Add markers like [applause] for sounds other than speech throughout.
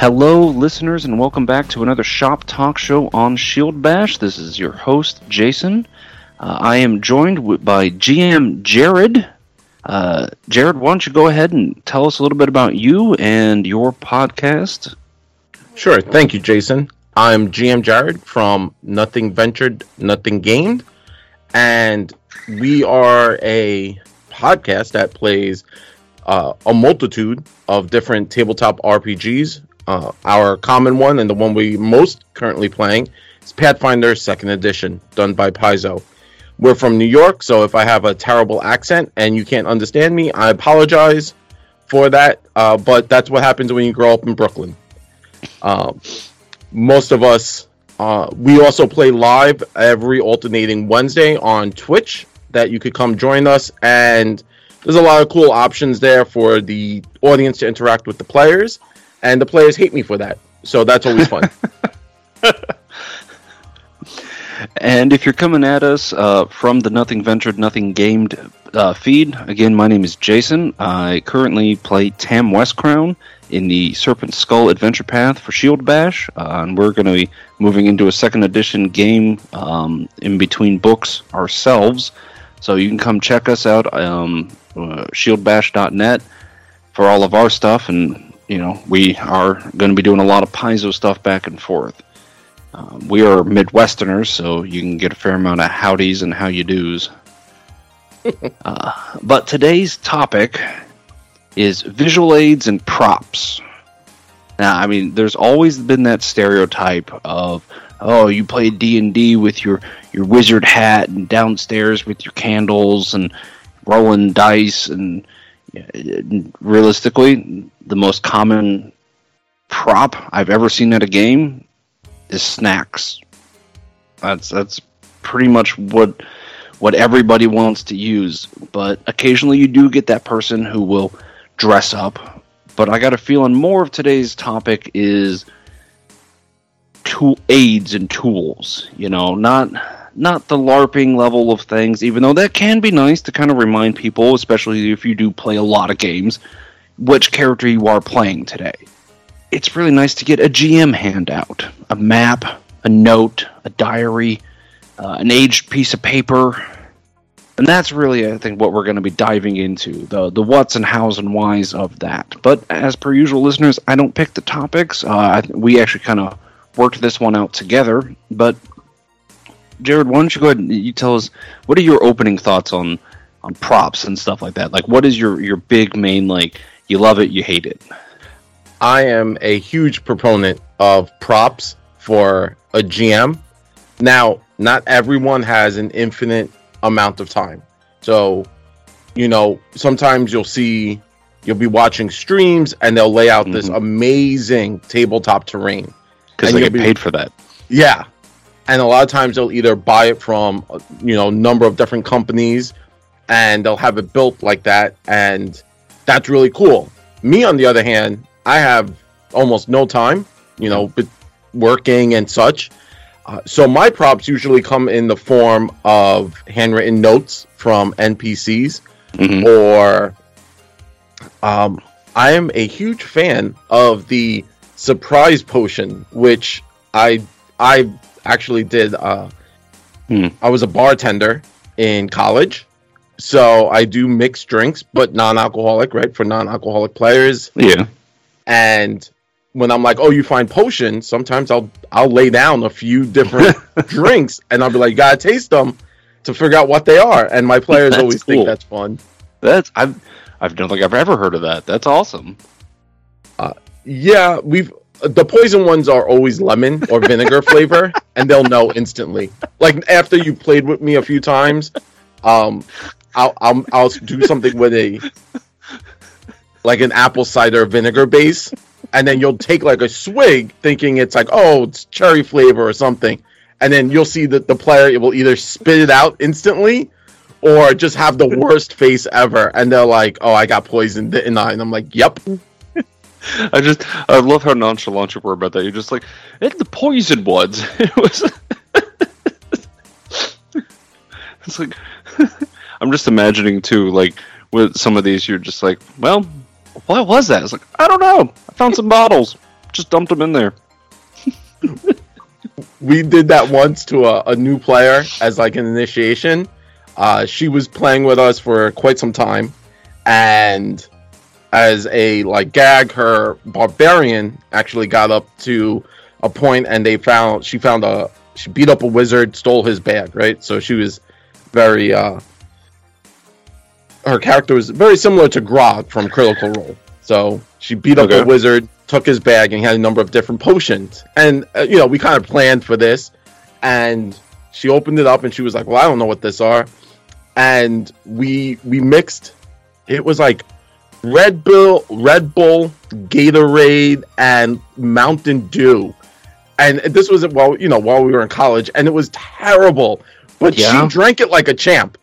Hello, listeners, and welcome back to another Shop Talk Show on Shield Bash. This is your host, Jason. Uh, I am joined w- by GM Jared. Uh, Jared, why don't you go ahead and tell us a little bit about you and your podcast? Sure. Thank you, Jason. I'm GM Jared from Nothing Ventured, Nothing Gained, and we are a podcast that plays uh, a multitude of different tabletop RPGs. Uh, our common one and the one we most currently playing is Pathfinder Second Edition, done by Paizo. We're from New York, so if I have a terrible accent and you can't understand me, I apologize for that. Uh, but that's what happens when you grow up in Brooklyn. Um, most of us, uh, we also play live every alternating Wednesday on Twitch. That you could come join us, and there's a lot of cool options there for the audience to interact with the players, and the players hate me for that. So that's always fun. [laughs] And if you're coming at us uh, from the Nothing Ventured, Nothing Gamed uh, feed, again, my name is Jason. I currently play Tam Westcrown in the Serpent Skull Adventure Path for Shield Bash, uh, and we're going to be moving into a second edition game um, in between books ourselves. So you can come check us out, um, uh, shieldbash.net, for all of our stuff, and you know we are going to be doing a lot of Paizo stuff back and forth. Um, we are Midwesterners, so you can get a fair amount of howdies and how you do's. [laughs] uh, but today's topic is visual aids and props. Now, I mean, there's always been that stereotype of, oh, you play D and D with your your wizard hat and downstairs with your candles and rolling dice, and realistically, the most common prop I've ever seen at a game is snacks. That's that's pretty much what what everybody wants to use. But occasionally you do get that person who will dress up. But I got a feeling more of today's topic is tool aids and tools. You know, not not the LARPing level of things, even though that can be nice to kind of remind people, especially if you do play a lot of games, which character you are playing today it's really nice to get a GM handout, a map, a note, a diary, uh, an aged piece of paper, and that's really, I think, what we're going to be diving into the the what's and hows and whys of that. But as per usual, listeners, I don't pick the topics. Uh, we actually kind of worked this one out together. But Jared, why don't you go ahead and you tell us what are your opening thoughts on on props and stuff like that? Like, what is your your big main like? You love it, you hate it. I am a huge proponent of props for a GM. Now, not everyone has an infinite amount of time. So, you know, sometimes you'll see you'll be watching streams and they'll lay out mm-hmm. this amazing tabletop terrain. Because they get be, paid for that. Yeah. And a lot of times they'll either buy it from, you know, number of different companies and they'll have it built like that. And that's really cool. Me, on the other hand, I have almost no time, you know, working and such. Uh, so my props usually come in the form of handwritten notes from NPCs, mm-hmm. or um, I am a huge fan of the surprise potion, which I I actually did. Uh, hmm. I was a bartender in college, so I do mixed drinks, but non-alcoholic, right? For non-alcoholic players. Yeah. And when I'm like, "Oh, you find potions," sometimes I'll I'll lay down a few different [laughs] drinks, and I'll be like, "You gotta taste them to figure out what they are." And my players [laughs] that's always cool. think that's fun. That's I've I've don't think I've ever heard of that. That's awesome. Uh, yeah, we've the poison ones are always lemon or vinegar flavor, [laughs] and they'll know instantly. Like after you played with me a few times, um, I'll I'll, I'll do something with a like an apple cider vinegar base, and then you'll take like a swig, thinking it's like oh it's cherry flavor or something, and then you'll see that the player will either spit it out instantly or just have the worst face ever, and they're like, "Oh, I got poisoned, didn't I?" And I'm like, "Yep." [laughs] I just I love how nonchalant you were about that. You're just like, "It's the poison ones." [laughs] It was. [laughs] it's like I'm just imagining too, like with some of these, you're just like, "Well, what was that? I was like, I don't know. I found some bottles. just dumped them in there. we did that once to a, a, new player as like an initiation. Uh, she was playing with us for quite some time, and as a like gag, her barbarian actually got up to a point, and they found she found a she beat up a wizard, stole his bag, right? So she was very uh, her character was very similar to Grog from Critical Role. So she beat up okay. a wizard, took his bag, and he had a number of different potions. And uh, you know, we kind of planned for this. And she opened it up, and she was like, "Well, I don't know what this are." And we we mixed. It was like Red Bull, Red Bull, Gatorade, and Mountain Dew. And this was well, you know, while we were in college, and it was terrible. But yeah. she drank it like a champ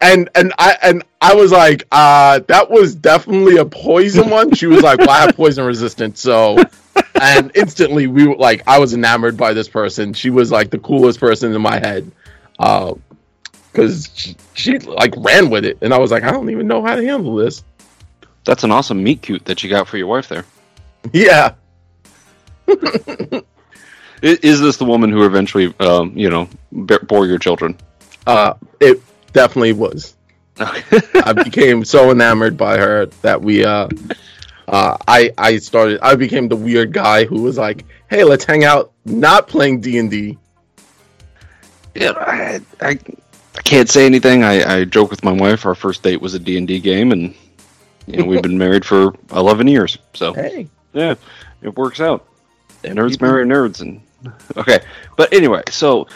and and I and I was like, uh, that was definitely a poison one. She was like, well, I have poison resistance, so and instantly we were like, I was enamored by this person. She was like the coolest person in my head, uh, because she, she like ran with it, and I was like, I don't even know how to handle this. That's an awesome meet cute that you got for your wife there. Yeah. [laughs] [laughs] is this the woman who eventually, um, you know, bore your children? Uh, it definitely was. [laughs] I became so enamored by her that we uh uh I I started I became the weird guy who was like, "Hey, let's hang out not playing D&D." Yeah, I, I I can't say anything. I, I joke with my wife. Our first date was a D&D game and you know, we've been married for 11 years. So Hey. Yeah, it works out. Nerds marry nerds and [laughs] okay. But anyway, so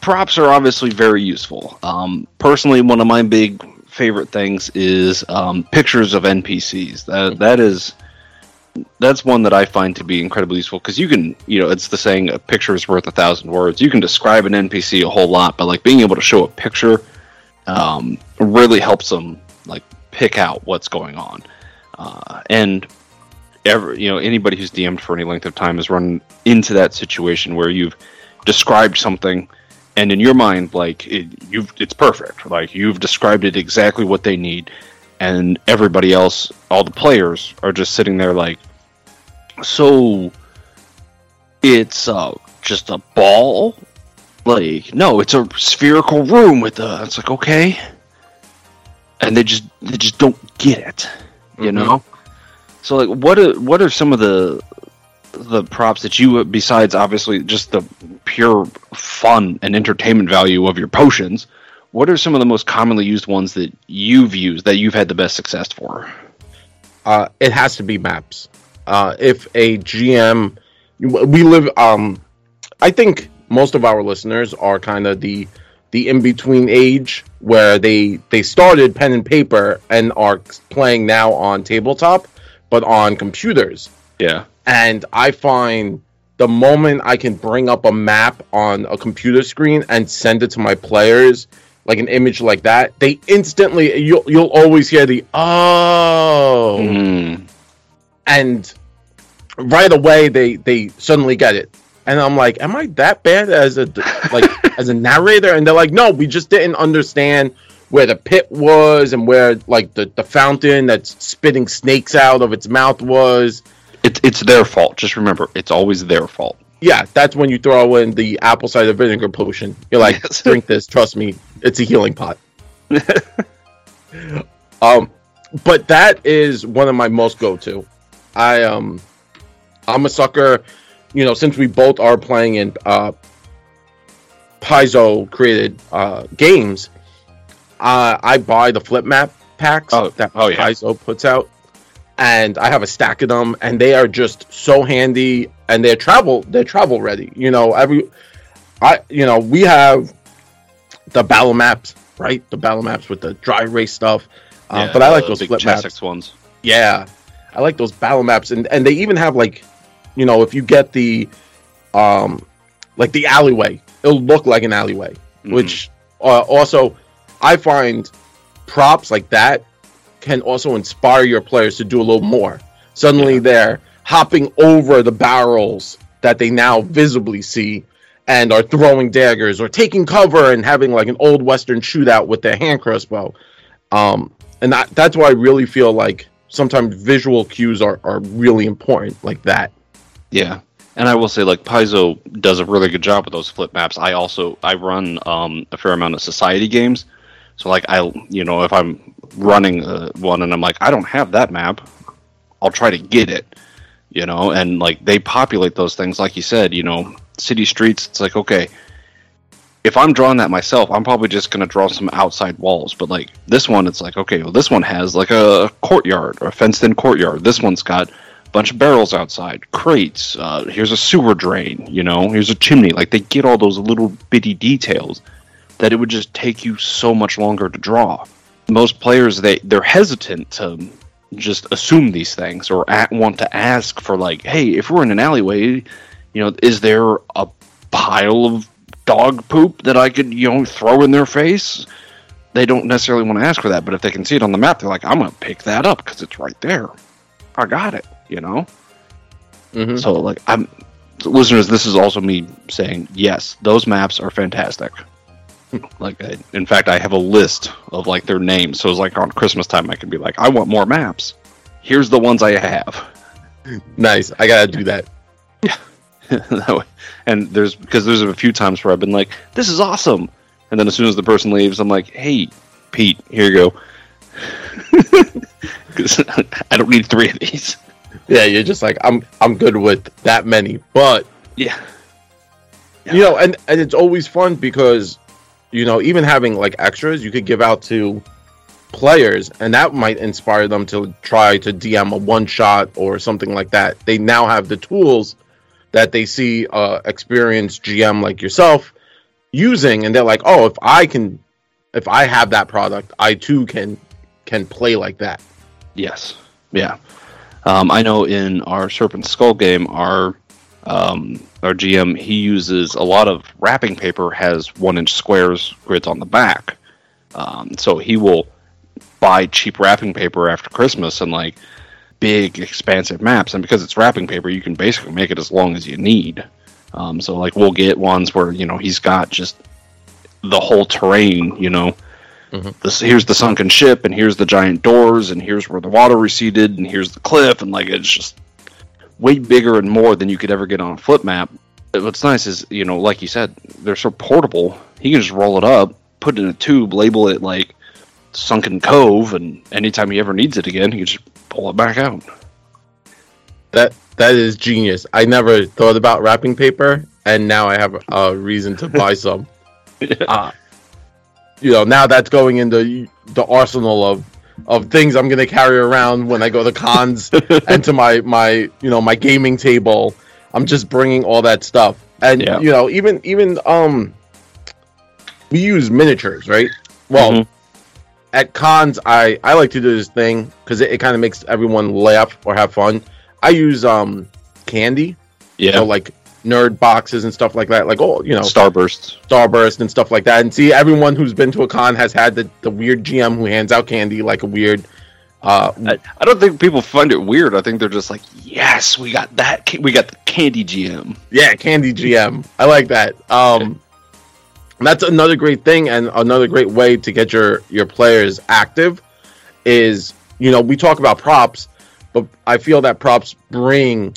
props are obviously very useful. Um, personally, one of my big favorite things is um, pictures of NPCs. That that is that's one that I find to be incredibly useful because you can, you know, it's the saying a picture is worth a thousand words. You can describe an NPC a whole lot, but like being able to show a picture um, really helps them pick out what's going on. Uh, and ever, you know, anybody who's DM'd for any length of time has run into that situation where you've described something and in your mind like it, you've it's perfect. Like you've described it exactly what they need and everybody else all the players are just sitting there like so it's uh, just a ball? Like no it's a spherical room with a it's like okay and they just they just don't get it you mm-hmm. know? So like what are what are some of the the props that you besides obviously just the pure fun and entertainment value of your potions what are some of the most commonly used ones that you've used that you've had the best success for? Uh, it has to be maps. Uh, if a gm we live um i think most of our listeners are kind of the the in between age where they they started pen and paper and are playing now on tabletop but on computers. Yeah. And I find the moment I can bring up a map on a computer screen and send it to my players, like an image like that, they instantly you'll you'll always hear the oh, mm. and right away they they suddenly get it, and I'm like, am I that bad as a like [laughs] as a narrator? And they're like, no, we just didn't understand where the pit was and where like the the fountain that's spitting snakes out of its mouth was it's it's their fault. Just remember, it's always their fault. Yeah, that's when you throw in the apple cider vinegar potion. You're like, yes. drink this. Trust me, it's a healing pot. [laughs] um, but that is one of my most go to. I um, I'm a sucker. You know, since we both are playing in uh, Paizo created uh, games, uh, I buy the flip map packs oh, that oh, yeah. Paizo puts out and I have a stack of them, and they are just so handy, and they're travel they're travel ready. You know, every I you know we have the battle maps, right? The battle maps with the dry erase stuff, uh, yeah, but I like those flip maps ones. Yeah, I like those battle maps, and and they even have like, you know, if you get the, um, like the alleyway, it'll look like an alleyway, mm-hmm. which uh, also I find props like that can also inspire your players to do a little more. Suddenly yeah. they're hopping over the barrels that they now visibly see and are throwing daggers or taking cover and having like an old western shootout with their hand crossbow. Um, and that, that's why I really feel like sometimes visual cues are, are really important like that. Yeah, and I will say like Paizo does a really good job with those flip maps. I also I run um, a fair amount of society games, so like I you know if I'm running uh, one and I'm like I don't have that map, I'll try to get it. You know, and like they populate those things like you said. You know, city streets. It's like okay, if I'm drawing that myself, I'm probably just gonna draw some outside walls. But like this one, it's like okay, well this one has like a courtyard or a fenced-in courtyard. This one's got bunch of barrels outside, crates. Uh, here's a sewer drain. You know, here's a chimney. Like they get all those little bitty details that it would just take you so much longer to draw. Most players they they're hesitant to just assume these things or at, want to ask for like, hey, if we're in an alleyway, you know, is there a pile of dog poop that I could, you know, throw in their face? They don't necessarily want to ask for that, but if they can see it on the map, they're like, I'm going to pick that up because it's right there. I got it, you know? Mhm. So, like, I'm, listeners, this is also me saying, yes, those maps are fantastic. [laughs] like, I, in fact, I have a list of like their names. So it's like on Christmas time, I can be like, I want more maps. Here's the ones I have. Nice. I gotta do that. [laughs] [laughs] that way. And there's because there's a few times where I've been like, "This is awesome," and then as soon as the person leaves, I'm like, "Hey, Pete, here you go." Because I don't need three of these. Yeah, you're just like I'm. I'm good with that many, but Yeah, you know, and and it's always fun because you know even having like extras you could give out to players, and that might inspire them to try to DM a one shot or something like that. They now have the tools that they see uh, experienced GM like yourself using, and they're like, oh, if I can, if I have that product, I too can can play like that. Yes. Yeah. Um, I know in our Serpent Skull game, our um, our GM he uses a lot of wrapping paper has one inch squares grids on the back, um, so he will buy cheap wrapping paper after Christmas and like big expansive maps, and because it's wrapping paper, you can basically make it as long as you need. Um, so like we'll get ones where you know he's got just the whole terrain, you know, this here's the sunken ship and here's the giant doors and here's where the water receded and here's the cliff and like it's just way bigger and more than you could ever get on a flip map. What's nice is, you know, like you said, they're so portable. He can just roll it up, put it in a tube, label it like Sunken Cove, and anytime he ever needs it again, he can just pull it back out. That that is genius. I never thought about wrapping paper, and now I have a reason to buy some. [laughs] uh, you know, now that's going into the arsenal of of things I'm gonna carry around when I go to cons [laughs] and to my my you know my gaming table. I'm just bringing all that stuff, and Yeah. you know, even even um, we use miniatures, right? Well, Mhm. at cons, I I like to do this thing because it, it kind of makes everyone laugh or have fun. I use um candy, Yeah. so like nerd boxes and stuff like that, like oh you know Starbursts. Starburst and stuff like that. And see, everyone who's been to a con has had the, the weird GM who hands out candy like a weird. Uh, I, I don't think people find it weird. I think they're just like, yes, we got that. We got the candy GM. yeah, candy GM. I like that. Um, that's another great thing, and another great way to get your your players active is you know we talk about props, but I feel that props bring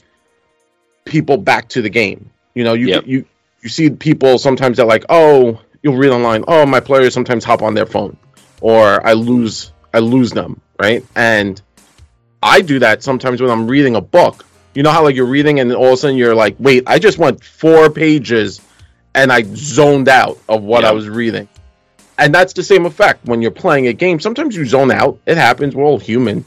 people back to the game. You know, you Yep. you you see people sometimes that like, oh, you'll read online, oh, my players sometimes hop on their phone, or I lose I lose them, right? And I do that sometimes when I'm reading a book. You know how like you're reading and all of a sudden you're like, wait, I just went four pages and I zoned out of what I was reading. And that's the same effect when you're playing a game. Sometimes you zone out. It happens. We're all human.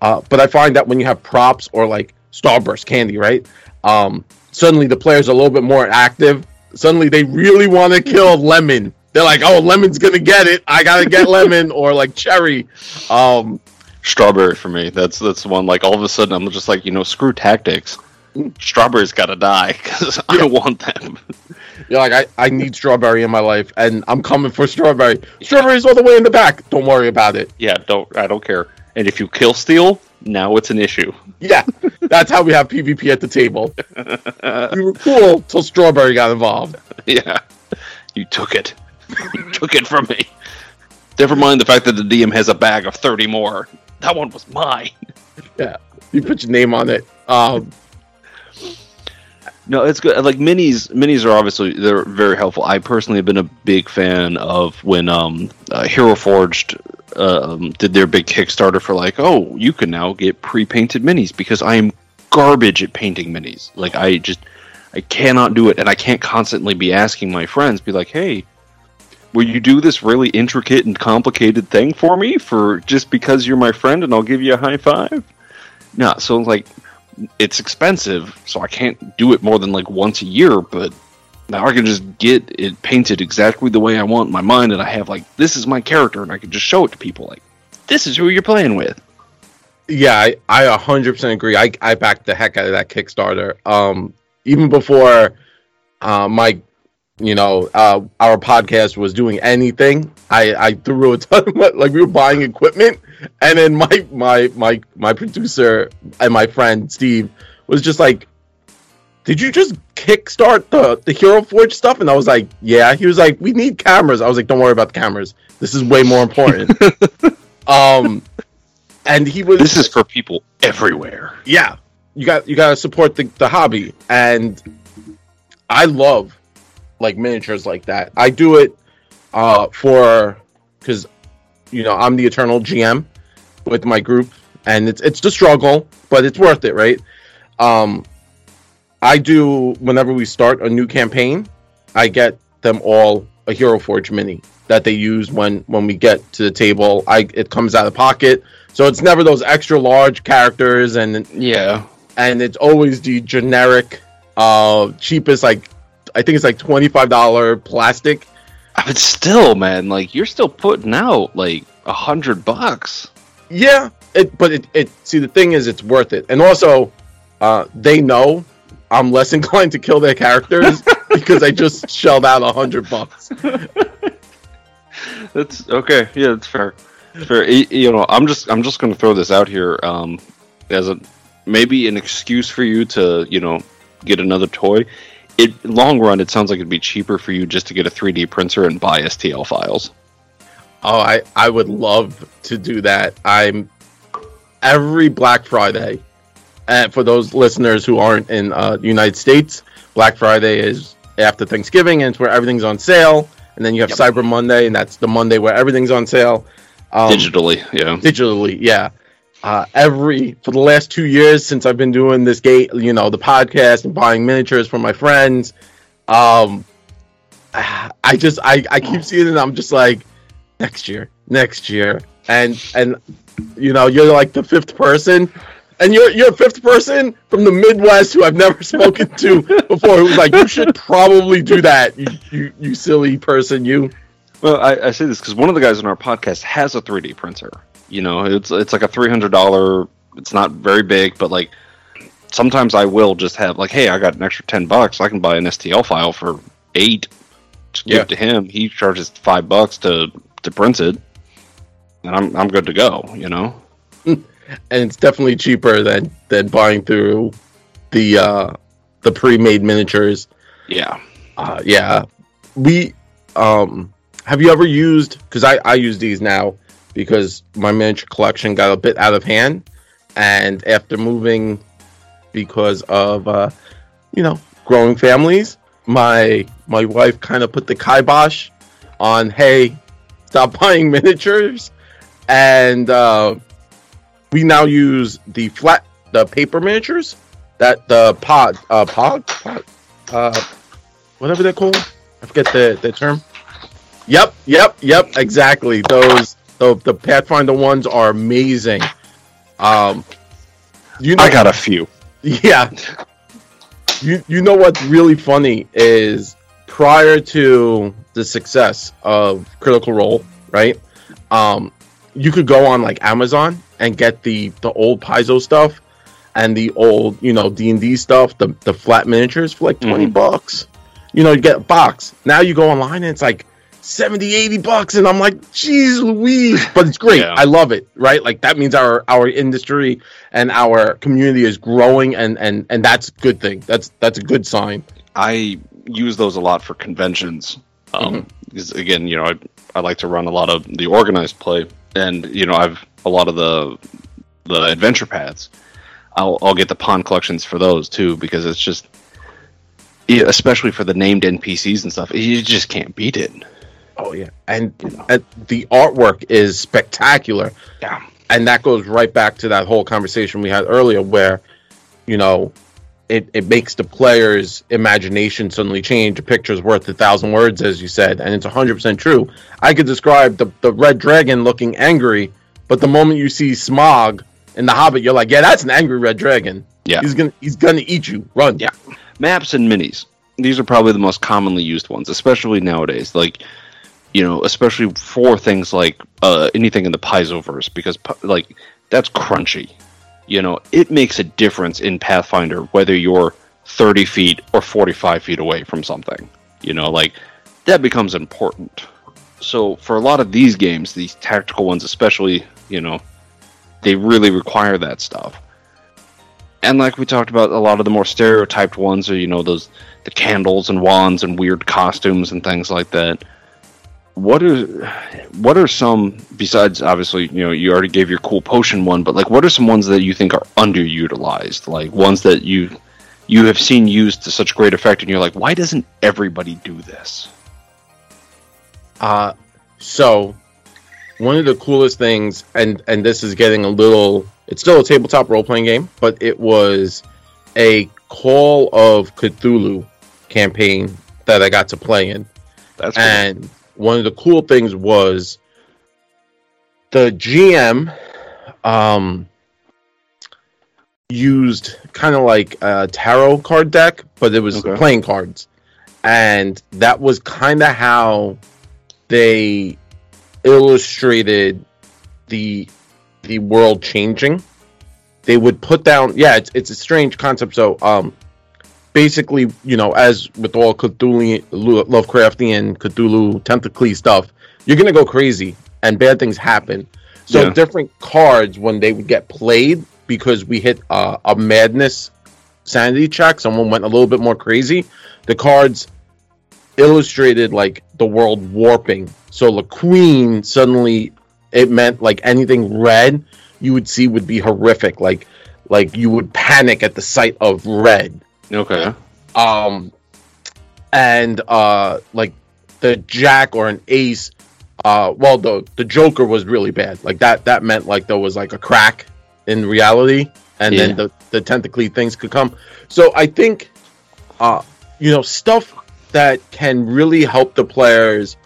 Uh, but I find that when you have props or like Starburst candy, right? Um, suddenly the players are a little bit more active. Suddenly they really want to kill Lemon. They're like, oh, Lemon's gonna get it. I gotta get Lemon or like Cherry. Um, Strawberry for me. That's that's one. Like all of a sudden, I'm just like, you know, screw tactics. Strawberry's got to die because I don't want them. you're like, I, I need Strawberry in my life, and I'm coming for Strawberry. Strawberry's all the way in the back. Don't worry about it. Yeah, don't. I don't care. And if you kill Steel, now it's an issue. Yeah, that's how we have PvP at the table. [laughs] we were cool till Strawberry got involved. Yeah, you took it. you took it from me. Never mind the fact that the DM has a bag of thirty more. That one was mine. Yeah, you put your name on it. Um, No, it's good. Like minis, minis are obviously they're very helpful. I personally have been a big fan of when um, uh, Hero Forge um, did their big Kickstarter for like, oh, you can now get pre-painted minis because I am garbage at painting minis. Like I just I cannot do it, and I can't constantly be asking my friends, be like, hey, will you do this really intricate and complicated thing for me for just because you're my friend and I'll give you a high five? No, so like it's expensive, so I can't do it more than like once a year, but now I can just get it painted exactly the way I want in my mind, and I have like this is my character, and I can just show it to people like this is who you're playing with. Yeah, I, I 100% agree. I, I backed the heck out of that Kickstarter. Um, even before uh, my, you know, uh, our podcast was doing anything, I, I threw a ton of money, like we were buying equipment, and then my my my my producer and my friend Steve was just like, "Did you just kickstart the the Hero Forge stuff?" And I was like, "Yeah." He was like, "We need cameras." I was like, "Don't worry about the cameras. This is way more important." [laughs] um, and he was. This is for people everywhere. Yeah, you got you got to support the the hobby, and I love like miniatures like that. I do it uh for because you know I'm the eternal GM with my group, and it's it's the struggle, but it's worth it, right? Um, I do whenever we start a new campaign, I get them all a Hero Forge mini that they use when when we get to the table. I it comes out of pocket, so it's never those extra large characters, and Yeah. and it's always the generic, uh, cheapest like I think it's like twenty five dollar plastic. But still, man, like you're still putting out like a hundred bucks. Yeah, it but it, it see the thing is it's worth it, and also uh, they know I'm less [laughs] inclined to kill their characters because I just [laughs] shelled out a hundred bucks. [laughs] That's okay. Yeah, that's fair. Fair. You know, I'm just I'm just going to throw this out here um, as a maybe an excuse for you to you know get another toy. It long run, it sounds like it'd be cheaper for you just to get a 3D printer and buy STL files. Oh, I I would love to do that. I'm every Black Friday, and for those listeners who aren't in uh, United States, Black Friday is after Thanksgiving, and it's where everything's on sale. And then you have Yep. Cyber Monday, and that's the Monday where everything's on sale. Um, Digitally, yeah. digitally, yeah. Uh, every for the last two years since I've been doing this gate, you know, the podcast and buying miniatures for my friends. Um, [sighs] I just I I keep seeing it. and I'm just like, next year, next year, and and you know, you're like the fifth person. And you're you're a fifth person from the Midwest who I've never [laughs] spoken to before. Who's like, you should probably do that. You you, you silly person. You Well, I, I say this because one of the guys on our podcast has a 3D printer. You know, it's it's like a three hundred dollar. It's not very big, but like sometimes I will just have like, hey, I got an extra ten bucks. I can buy an STL file for eight. Just give Yeah. it to him. He charges five bucks to to print it, and I'm I'm good to go. You know. Hmm. And it's definitely cheaper than than buying through the uh the pre-made miniatures. Yeah. uh yeah. We um have you ever used because i i use these now because my miniature collection got a bit out of hand. And after moving because of uh you know growing families my my wife kind of put the kibosh on hey stop [laughs] buying miniatures. And uh we now use the flat the paper miniatures that the pod uh pod, pod uh whatever they're called i forget the the term yep yep yep exactly those the, the pathfinder ones are amazing um you know I got a few. [laughs] yeah. You you know what's really funny is prior to the success of Critical Role, right? Um, you could go on like Amazon and get the the old Paizo stuff and the old you know D and D stuff, the the flat miniatures for like 20 Mhm. bucks. You know, you get a box. Now you go online and it's like 70 80 bucks and i'm like jeez louise [laughs] but it's great Yeah. i love it right like that means our our industry and our community is growing and and and that's a good thing that's that's a good sign I use those a lot for conventions. Um, because again, you know, I, I like to run a lot of the organized play, and you know, I've a lot of the the adventure paths. I'll I'll get the pawn collections for those too because it's just especially for the named NPCs and stuff, you just can't beat it. Oh yeah, and, and the artwork is spectacular. Yeah, and that goes right back to that whole conversation we had earlier, where you know it, it makes the player's imagination suddenly change. A picture's worth a thousand words, as you said, and it's 100% true. I could describe the, the red dragon looking angry, but the moment you see Smaug in The Hobbit, you're like, yeah, that's an angry red dragon. Yeah. He's gonna he's gonna eat you. Run. Yeah. Maps and minis. These are probably the most commonly used ones, especially nowadays. Like, you know, especially for things like uh, anything in the Paizoverse, because like that's crunchy you know, it makes a difference in Pathfinder whether you're 30 feet or 45 feet away from something. You know, like that becomes important. So for a lot of these games, these tactical ones especially, you know, they really require that stuff. And like we talked about, a lot of the more stereotyped ones are, you know, those the candles and wands and weird costumes and things like that what are what are some besides obviously you know you already gave your cool potion one but like what are some ones that you think are underutilized? Like ones that you you have seen used to such great effect and you're like why doesn't everybody do this? Uh so one of the coolest things and and this is getting a little it's still a tabletop role-playing game but it was a call of cthulhu campaign that i got to play in. That's cool. and one of the cool things was the GM um, used kind of like a tarot card deck, but it was okay. playing cards, and that was kind of how they illustrated the the world changing. They would put down, yeah, it's, it's a strange concept. So, um, basically, you know, as with all Cthulhu, Lovecraftian, Cthulhu, Tentacly stuff, you're gonna go crazy and bad things happen. So yeah. different cards when they would get played because we hit uh, a madness sanity check, someone went a little bit more crazy. The cards illustrated like the world warping. So the queen suddenly it meant like anything red you would see would be horrific. Like like you would panic at the sight of red. Okay. Um, and uh, like the jack or an ace. Uh, well, the the Joker was really bad. Like that. That meant like there was like a crack in reality, and yeah. then the the tentacly things could come. So I think, uh, you know, stuff that can really help the players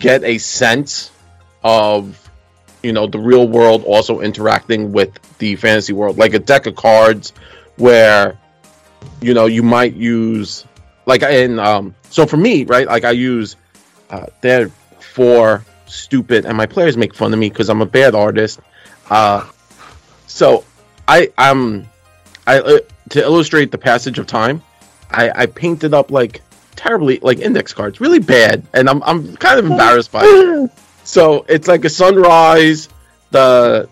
get a sense of you know the real world also interacting with the fantasy world like a deck of cards where you know you might use like in um so for me right like i use uh they're for stupid and my players make fun of me because i'm a bad artist. Uh so i i'm i uh, to illustrate the passage of time i i painted up like terribly like index cards really bad and i'm i'm kind of [laughs] embarrassed by it. So it's like a sunrise the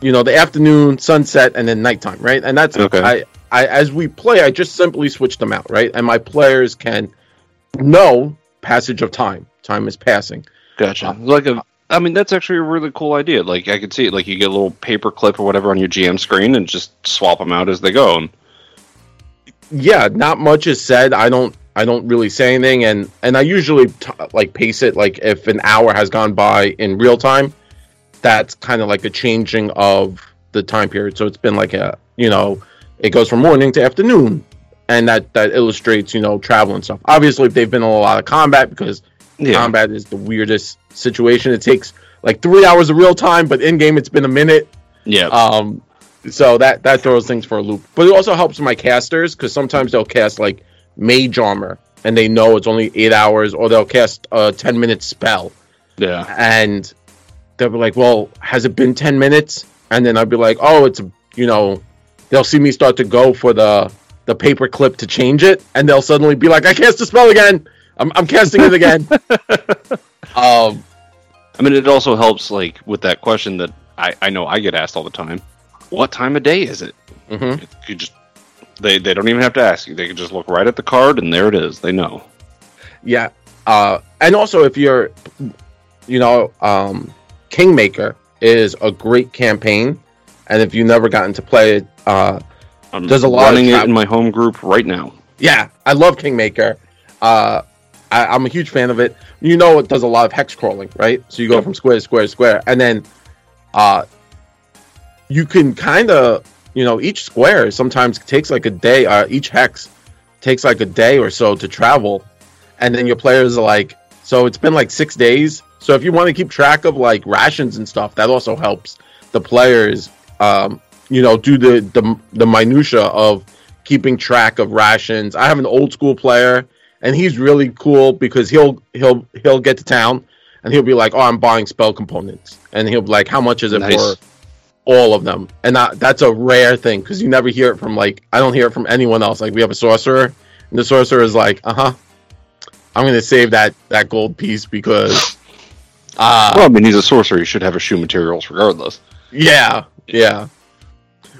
you know, the afternoon, sunset, and then nighttime, right? And that's okay. I, I as we play, I just simply switch them out, right? And my players can know passage of time. Time is passing. Gotcha. Uh, like a I mean, that's actually a really cool idea. Like, I could see it. Like, you get a little paper clip or whatever on your GM screen and just swap them out as they go. And... Yeah, not much is said. I don't. I don't really say anything, and and I usually t- like pace it. Like, if an hour has gone by in real time, that's kind of like a changing of the time period. So it's been like a, you know, it goes from morning to afternoon, and that that illustrates, you know, travel and stuff. Obviously, if they've been in a lot of combat, because yeah. combat is the weirdest situation. It takes like three hours of real time, but in game it's been a minute. Yeah. Um. So that that throws things for a loop, but it also helps my casters because sometimes they'll cast like mage armor and they know it's only eight hours, or they'll cast a ten minute spell. Yeah. And they'll be like, "Well, has it been ten minutes?" And then I'll be like, "Oh, it's you know," they'll see me start to go for the the paper clip to change it, and they'll suddenly be like, "I cast the spell again. I'm I'm casting it again." [laughs] um, I mean, it also helps like with that question that I I know I get asked all the time. What time of day is it? Mm-hmm. You just they they don't even have to ask you. They can just look right at the card, and there it is. They know. Yeah. Uh, and also, if you're, you know, um, Kingmaker is a great campaign, and if you've never gotten to play it, uh, I'm There's a lot of running it in my home group right now. Yeah, I love Kingmaker. Uh, I, I'm a huge fan of it. You know, it does a lot of hex crawling, right? So you go Yep. from square to square to square, and then uh, you can kind of, you know, each square sometimes takes like a day. Uh, each hex takes like a day or so to travel, and then your players are like, so it's been like six days. So if you want to keep track of like rations and stuff, that also helps the players, um, you know, do the the the minutia of keeping track of rations. I have an old school player, and he's really cool because he'll he'll he'll get to town and he'll be like, "Oh, I'm buying spell components," and he'll be like, "How much is it Nice. for all of them?" And that, that's a rare thing because you never hear it from like I don't hear it from anyone else. Like we have a sorcerer, and the sorcerer is like, "Uh huh, I'm gonna save that that gold piece because." Uh, well, I mean, he's a sorcerer. He should have Eschew Materials regardless. yeah, yeah,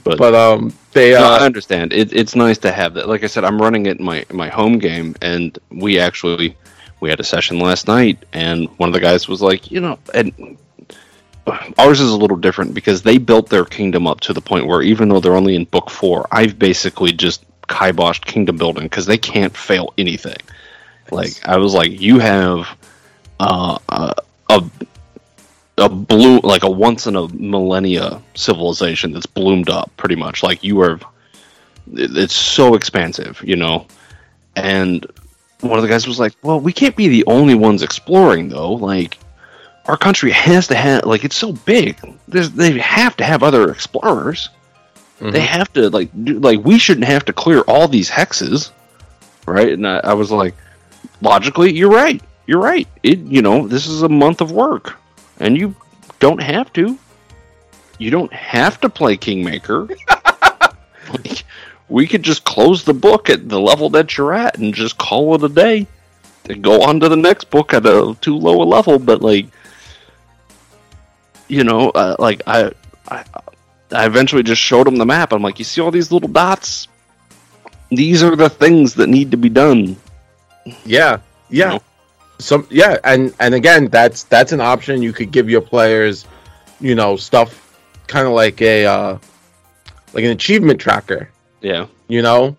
But, but um, they no, I uh, understand. It, it's nice to have that. Like I said, I'm running it in my my home game, and we actually we had a session last night, and one of the guys was like, you know, and ours is a little different because they built their kingdom up to the point where even though they're only in book four, I've basically just kiboshed kingdom building because they can't fail anything. Like I was like, you have uh, a a a blue like a once in a millennia civilization that's bloomed up pretty much. Like you are, it's so expansive, you know. And one of the guys was like, "Well, we can't be the only ones exploring though. Like our country has to have like it's so big. There's they have to have other explorers." mhm. they have to like do, like we shouldn't have to clear all these hexes right and I, I was like logically you're right you're right it you know this is a month of work and you don't have to you don't have to play kingmaker [laughs] like, we could just close the book at the level that you're at and just call it a day and go on to the next book at a too low a level but like you know uh, like I, I I eventually just showed him the map. I'm like, you see all these little dots? These are the things that need to be done. Yeah, yeah. know? Some yeah, and and again, that's that's an option you could give your players, you know, stuff kind of like a uh like an achievement tracker, Yeah. you know,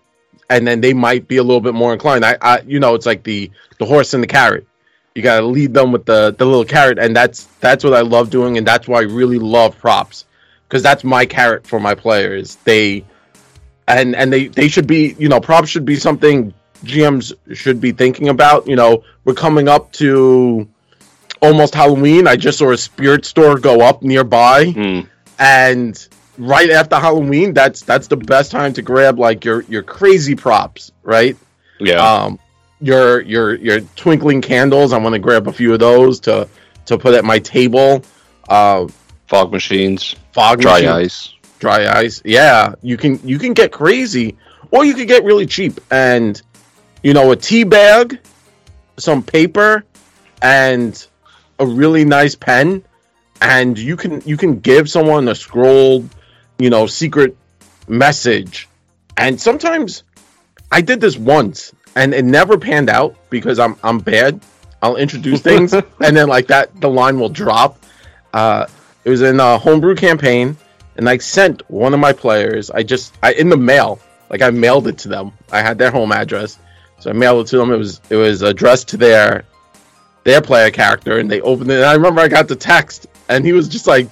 and then they might be a little bit more inclined. I, I you know, it's like the the horse and the carrot. You got to lead them with the the little carrot, and that's that's what I love doing, and that's why I really love props because that's my carrot for my players. They and and they they should be you know props should be something GMs should be thinking about. You know, we're coming up to almost Halloween. I just saw a spirit store go up nearby, Hmm. and right after Halloween, that's that's the best time to grab like your your crazy props, right? Yeah. Um, your your your twinkling candles. I want to grab a few of those to to put at my table. Uh, Fog machines, fog dry machine- ice. dry ice. Yeah, you can you can get crazy, or you can get really cheap. And you know, a tea bag, some paper, and a really nice pen, and you can you can give someone a scrolled, you know, secret message. And sometimes I did this once, and it never panned out because I'm I'm bad. I'll introduce things, [laughs] and then like that, the line will drop. Uh, it was in a homebrew campaign, and I sent one of my players. I just I in the mail, like I mailed it to them. I had their home address, so I mailed it to them. It was it was addressed to their their player character, and they opened it. And I remember I got the text, and he was just like,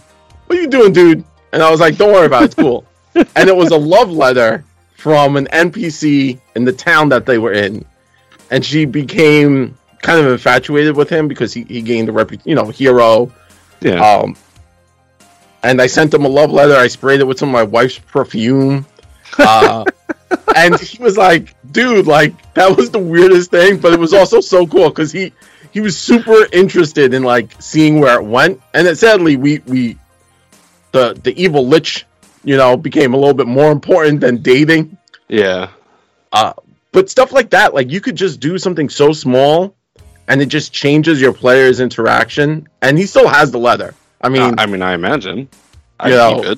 "What are you doing, dude?" And I was like, "Don't worry about it. It's cool." [laughs] and it was a love letter from an NPC in the town that they were in, and she became kind of infatuated with him because he, he gained a reputation, you know, hero. Yeah. Um, and I sent him a love letter. I sprayed it with some of my wife's perfume. Uh, [laughs] and he was like, dude, like, that was the weirdest thing, but it was also so cool because he, he was super interested in like seeing where it went. And then sadly, we, we, the, the evil lich, you know, became a little bit more important than dating. yeah. Uh, but stuff like that, like you could just do something so small and it just changes your player's interaction. And he still has the leather. I mean, Uh, I mean, I imagine. I You know,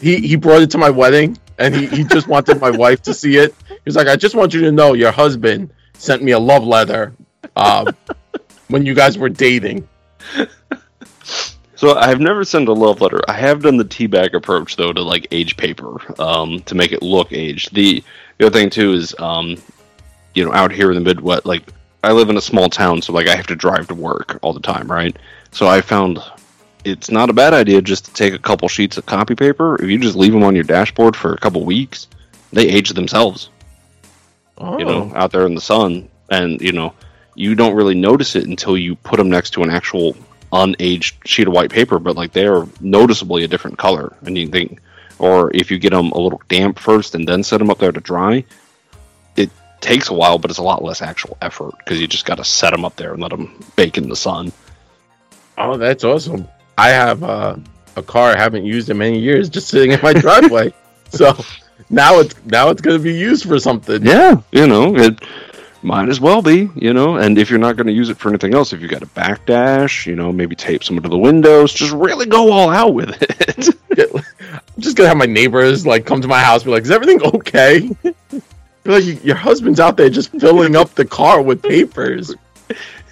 he he brought it to my wedding and he, he just wanted my wife to see it He's like i just want you to know your husband sent me a love letter um, when you guys were dating So I've never sent a love letter. I have done the teabag approach though to like age paper, um, to make it look aged. The the other thing too is, um, you know, out here in the Midwest, like I live in a small town, so like I have to drive to work all the time, right? So I found it's not a bad idea just to take a couple sheets of copy paper. If you just leave them on your dashboard for a couple weeks, they age themselves. Oh. You know, oh. out there in the sun, and you know, you don't really notice it until you put them next to an actual unaged sheet of white paper, but like they're noticeably a different color. And you think, or if you get them a little damp first and then set them up there to dry, it takes a while, but it's a lot less actual effort because you just got to set them up there and let them bake in the sun. Oh, that's awesome. I have uh, a car I haven't used in many years, just sitting in my driveway. [laughs] so now it's now it's going to be used for something. Yeah, you know, it might as well be, you know. And if you're not going to use it for anything else, if you got a backdash, you know, maybe tape some to the windows, just really go all out with it. [laughs] I'm just gonna have my neighbors like come to my house, be like, "Is everything okay?" [laughs] Like, your husband's out there just filling up the car with papers.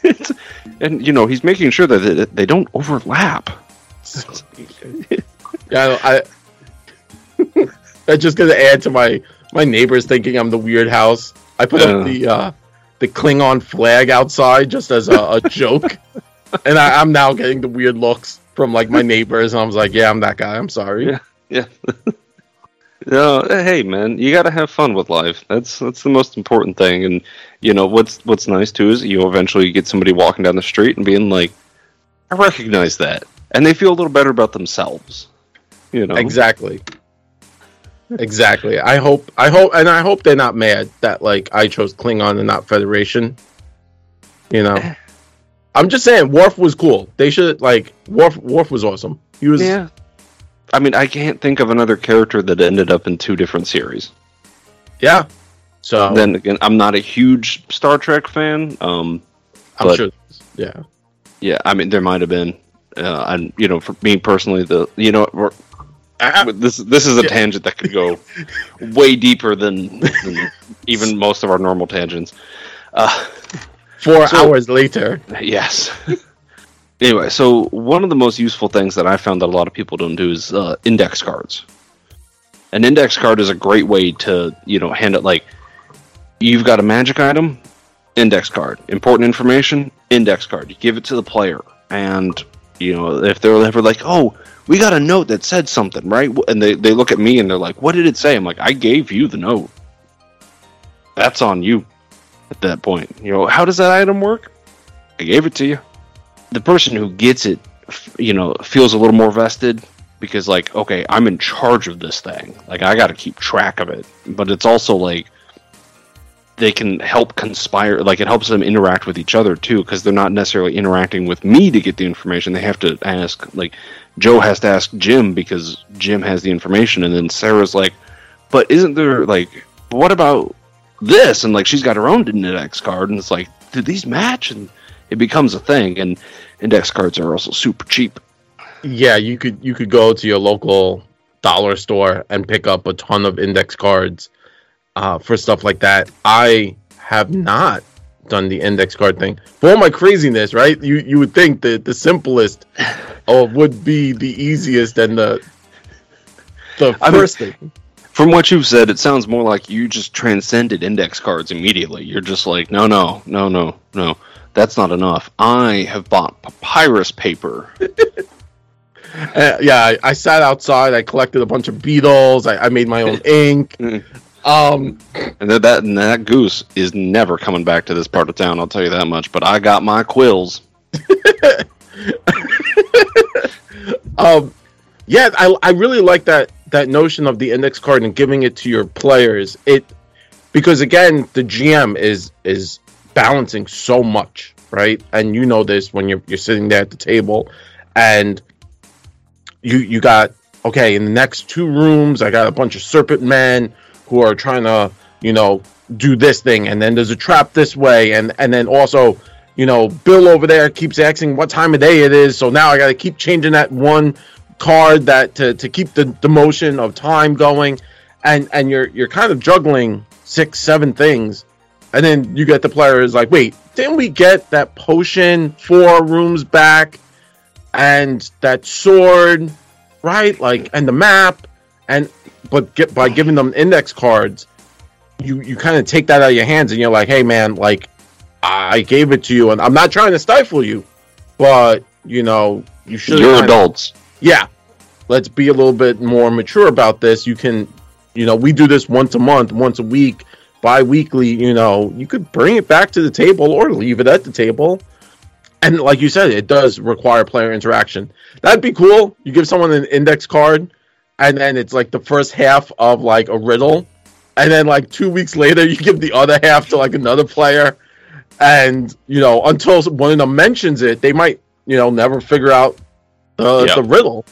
It's- [laughs] and you know, he's making sure that they, don't overlap. [laughs] Yeah, I. that's just gonna add to my my neighbors thinking I'm the weird house. I put up the uh, the Klingon flag outside just as a, a [laughs] joke, and I, I'm now getting the weird looks from like my neighbors, and I was like, "Yeah, I'm that guy. I'm sorry." Yeah. Yeah. no, hey man, you got to have fun with life. That's that's the most important thing. And you know what's what's nice too is you eventually get somebody walking down the street and being like, "I recognize that," and they feel a little better about themselves. You know, Exactly. Exactly. I hope I hope and I hope they're not mad that like I chose Klingon and not Federation. You know. [sighs] I'm just saying Worf was cool. They should like Worf Worf was awesome. He was Yeah. I mean, I can't think of another character that ended up in two different series. yeah. So Then again, I'm not a huge Star Trek fan. Um, I'm but- sure yeah. yeah, I mean, there might have been. Uh, and you know, for me personally, the you know, this this is a Yeah. tangent that could go [laughs] way deeper than, than even most of our normal tangents. Uh, Four So- hours later. yes. anyway, so one of the most useful things that I found that a lot of people don't do is uh, index cards. An index card is a great way to you know hand it like you've got a magic item, index card, important information, index card. You give it to the player, and you know if they're ever like, oh, we got a note that said something, right? And they they look at me and they're like, what did it say? I'm like, I gave you the note. That's on you at that point. You know, how does that item work? I gave it to you. The person who gets it, you know, feels a little more vested because, like, okay, I'm in charge of this thing. Like, I got to keep track of it. But it's also like they can help conspire. Like, it helps them interact with each other too because they're not necessarily interacting with me to get the information. They have to ask, like, Joe has to ask Jim because Jim has the information, and then Sarah's like, but isn't there like, what about this? And like, she's got her own index card, and it's like, do these match? And it becomes a thing. And index cards are also super cheap. Yeah, you could you could go to your local dollar store and pick up a ton of index cards uh, for stuff like that. I have not done the index card thing. For all my craziness, right? You you would think that the simplest uh, would be the easiest and the the I mean- first thing. From what you've said, it sounds more like you just transcended index cards immediately. You're just like, no, no, no, no, no. That's not enough. I have bought papyrus paper. [laughs] Uh, yeah, I, I sat outside. I collected a bunch of beetles. I, I made my own [laughs] ink. Um, And that, that and that goose is never coming back to this part of town. I'll tell you that much. But I got my quills. [laughs] um, yeah, I, I really like that that notion of the index card and giving it to your players. It because again, the GM is is balancing so much, right? And you know this when you're you're sitting there at the table, and you you got okay in the next two rooms. I got a bunch of serpent men who are trying to you know do this thing, and then there's a trap this way, and and then also you know, Bill over there keeps asking what time of day it is, so now I got to keep changing that one card that to, to keep the, the motion of time going, and and you're you're kind of juggling six seven things, and then you get the player is like, wait, didn't we get that potion four rooms back? and that sword, right? Like, and the map, and but get by giving them index cards, you you kind of take that out of your hands, and you're like, hey man, like I gave it to you, and I'm not trying to stifle you, but you know you should. You're adults. Yeah, let's be a little bit more mature about this. You can, you know, we do this once a month, once a week, bi-weekly. You know, you could bring it back to the table or leave it at the table. And like you said, it does require player interaction. That'd be cool. You give someone an index card, and then it's like the first half of like a riddle, and then like two weeks later, [laughs] you give the other half to like another player, and you know until one of them mentions it, they might you know never figure out the Yep. the riddle,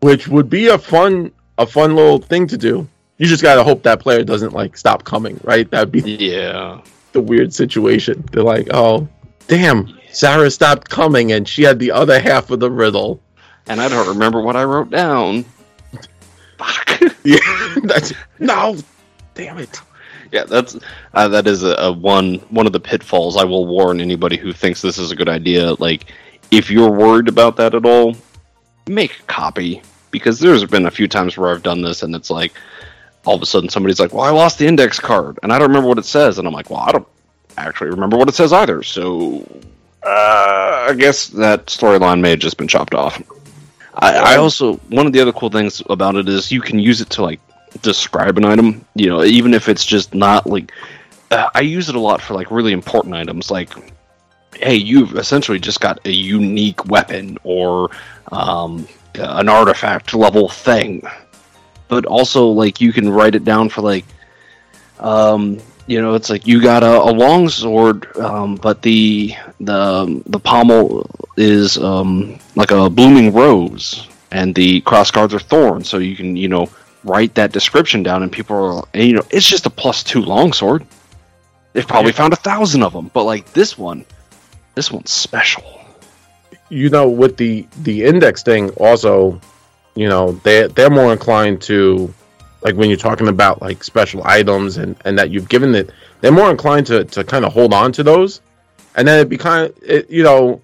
which would be a fun a fun little thing to do. You just gotta hope that player doesn't like stop coming, right? That'd be Yeah. the weird situation. They're like, oh, damn, Sarah stopped coming and she had the other half of the riddle. And I don't remember what I wrote down. Fuck. [laughs] Yeah, that's no, damn it. yeah, that's uh, that is a, a one one of the pitfalls. I will warn anybody who thinks this is a good idea. Like, if you're worried about that at all, make a copy because there's been a few times where I've done this and it's like all of a sudden somebody's like, "Well, I lost the index card and I don't remember what it says," and I'm like, "Well, I don't actually remember what it says either." So, uh, I guess that storyline may have just been chopped off. I, I also one of the other cool things about it is you can use it to like describe an item. You know, even if it's just not like uh, I use it a lot for like really important items, like hey, you've essentially just got a unique weapon or um, an artifact level thing. But also, like you can write it down for like, um, you know, it's like you got a, a long sword, um, but the the the pommel is um, like a blooming rose, and the cross guards are thorns. So you can you know write that description down, and people are and, you know it's just a plus two longsword. They've probably Yeah. found a thousand of them, but like this one, this one's special. You know, with the the index thing, also, you know, they they're more inclined to, like when you're talking about like special items and and that you've given it, they're more inclined to to kind of hold on to those, and then it be kind of, it, you know,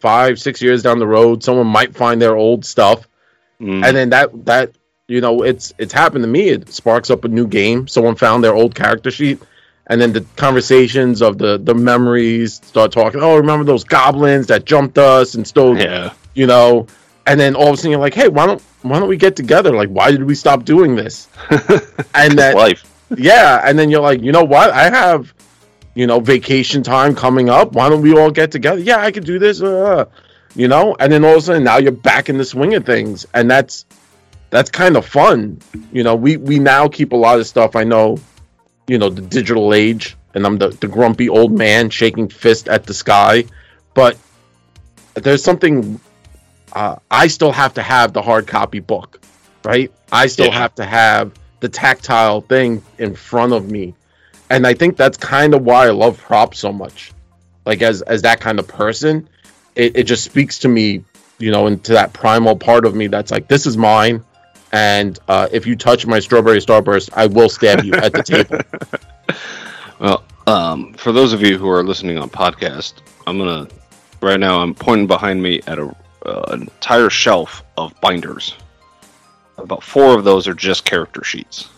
five six years down the road, someone might find their old stuff. Mm. and then that that you know it's it's happened to me. It sparks up a new game. Someone found their old character sheet. And then the conversations of the the memories start talking. Oh remember those goblins that jumped us and stole yeah, you know? And then all of a sudden you're like hey why don't why don't we get together? Like why did we stop doing this? [laughs] And that life. yeah and then you're like you know what? I have you know vacation time coming up. Why don't we all get together? Yeah i could do this uh, you know? And then all of a sudden now you're back in the swing of things. And that's that's kind of fun. You know we we now keep a lot of stuff. I know you know the digital age and i'm the, the grumpy old man shaking fist at the sky. But there's something uh, i still have to have the hard copy book right i still Yeah. have to have the tactile thing in front of me and i think that's kind of why i love props so much like as as that kind of person it, it just speaks to me you know into that primal part of me that's like this is mine and uh, if you touch my strawberry starburst i will stab you at the table [laughs] Well, um, for those of you who are listening on podcast, I'm gonna right now. I'm pointing behind me at a uh, an entire shelf of binders. About four of those are just character sheets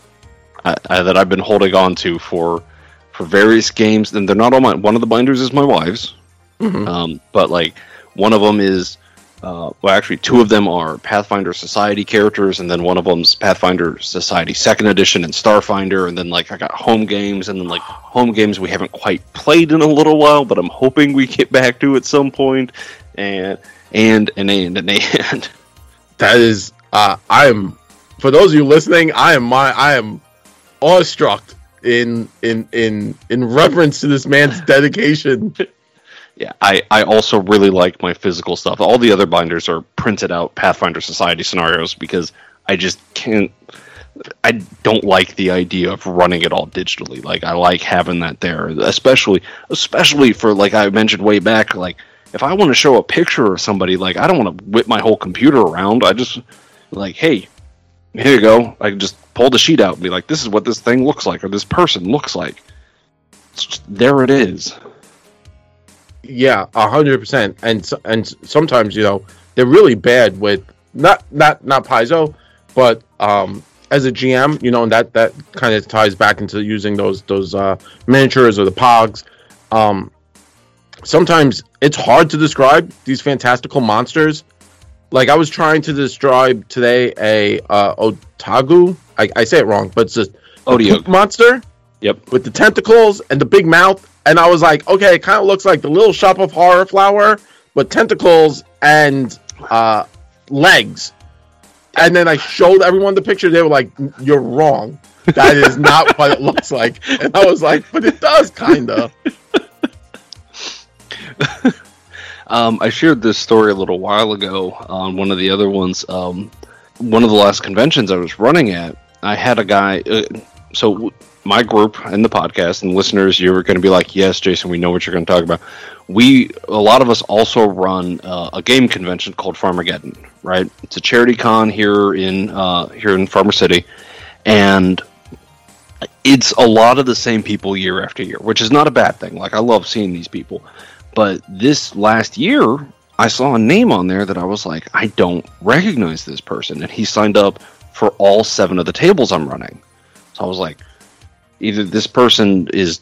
I, I, that I've been holding on to for for various games. And they're not all my. One of the binders is my wife's, Mhm. um, but like one of them is. Uh, well, actually, two of them are Pathfinder Society characters, and then one of them's Pathfinder Society Second Edition and Starfinder, and then like I got home games, and then like home games we haven't quite played in a little while, but I'm hoping we get back to at some point, and and and and and and. [laughs] that is uh i am for those of you listening i am my i am awestruck in in in in reverence to this man's [laughs] dedication [laughs] Yeah, I, I also really like my physical stuff. All the other binders are printed out Pathfinder Society scenarios because I just can't. I don't like the idea of running it all digitally. Like I like having that there, especially especially for like I mentioned way back. Like if I want to show a picture of somebody, like I don't want to whip my whole computer around. I just like, hey, here you go. I can just pull the sheet out and be like, this is what this thing looks like, or this person looks like. Just, there it is. yeah hundred percent and and sometimes you know they're really bad with not not not Paizo, but um, as a GM, you know, and that that kind of ties back into using those those uh, miniatures or the Pogs. Um, sometimes it's hard to describe these fantastical monsters. Like I was trying to describe today a uh, otagu. I, I say it wrong, but it's a monster. Yep. With the tentacles and the big mouth, and I was like, okay, it kind of looks like the Little Shop of Horror flower, but tentacles and uh, legs. And then I showed everyone the picture. They were like, "You're wrong. That is not what it looks like." And I was like, "But it does, kind of." [laughs] Um, I shared this story a little while ago on one of the other ones. Um, one of the last conventions I was running at, I had a guy. Uh, so my group and the podcast and listeners, you're going to be like, "Yes, Jason, we know what you're going to talk about." We, a lot of us, also run uh, a game convention called Farmageddon. Right? It's a charity con here in uh, here in Farmer City, and it's a lot of the same people year after year, which is not a bad thing. Like I love seeing these people. But this last year, I saw a name on there that I was like, I don't recognize this person. And he signed up for all seven of the tables I'm running. So I was like, either this person is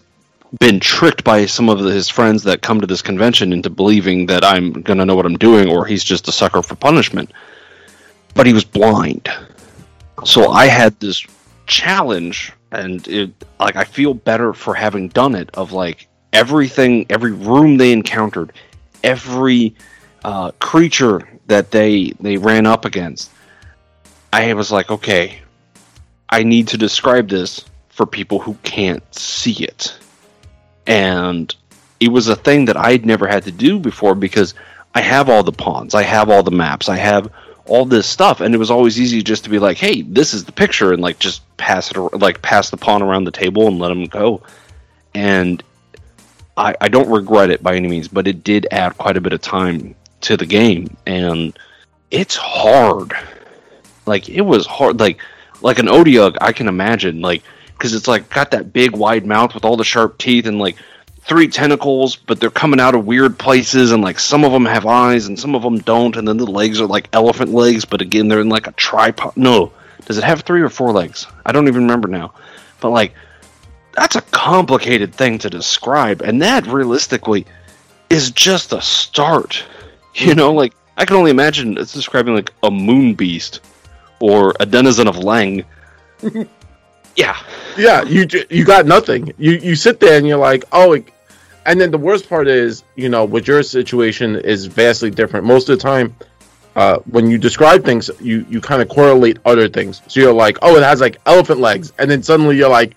been tricked by some of his friends that come to this convention into believing that I'm going to know what I'm doing, or he's just a sucker for punishment. But he was blind. So I had this challenge, and it, like, I feel better for having done it, of like, everything, every room they encountered, every uh, creature that they they ran up against. I was like, okay, I need to describe this for people who can't see it, and it was a thing that I'd never had to do before because I have all the pawns, I have all the maps, I have all this stuff, and it was always easy just to be like, hey, this is the picture, and like just pass it, like pass the pawn around the table and let them go, and I, I don't regret it by any means, but it did add quite a bit of time to the game, and it's hard. Like it was hard. Like like an Otyugh, I can imagine. Like because it's like got that big wide mouth with all the sharp teeth and like three tentacles, but they're coming out of weird places, and like some of them have eyes and some of them don't, and then the legs are like elephant legs, but again they're in like a tripod. No, does it have three or four legs? I don't even remember now. But like that's a complicated thing to describe and that realistically is just a start [laughs] you know like i can only imagine it's describing like a moon beast or a denizen of Leng [laughs] yeah Yeah, you you got nothing. You you sit there and you're like, oh, it, and then the worst part is, you know, with your situation is vastly different. Most of the time, uh, when you describe things, you you kind of correlate other things. So you're like, oh, it has like elephant legs, and then suddenly you're like,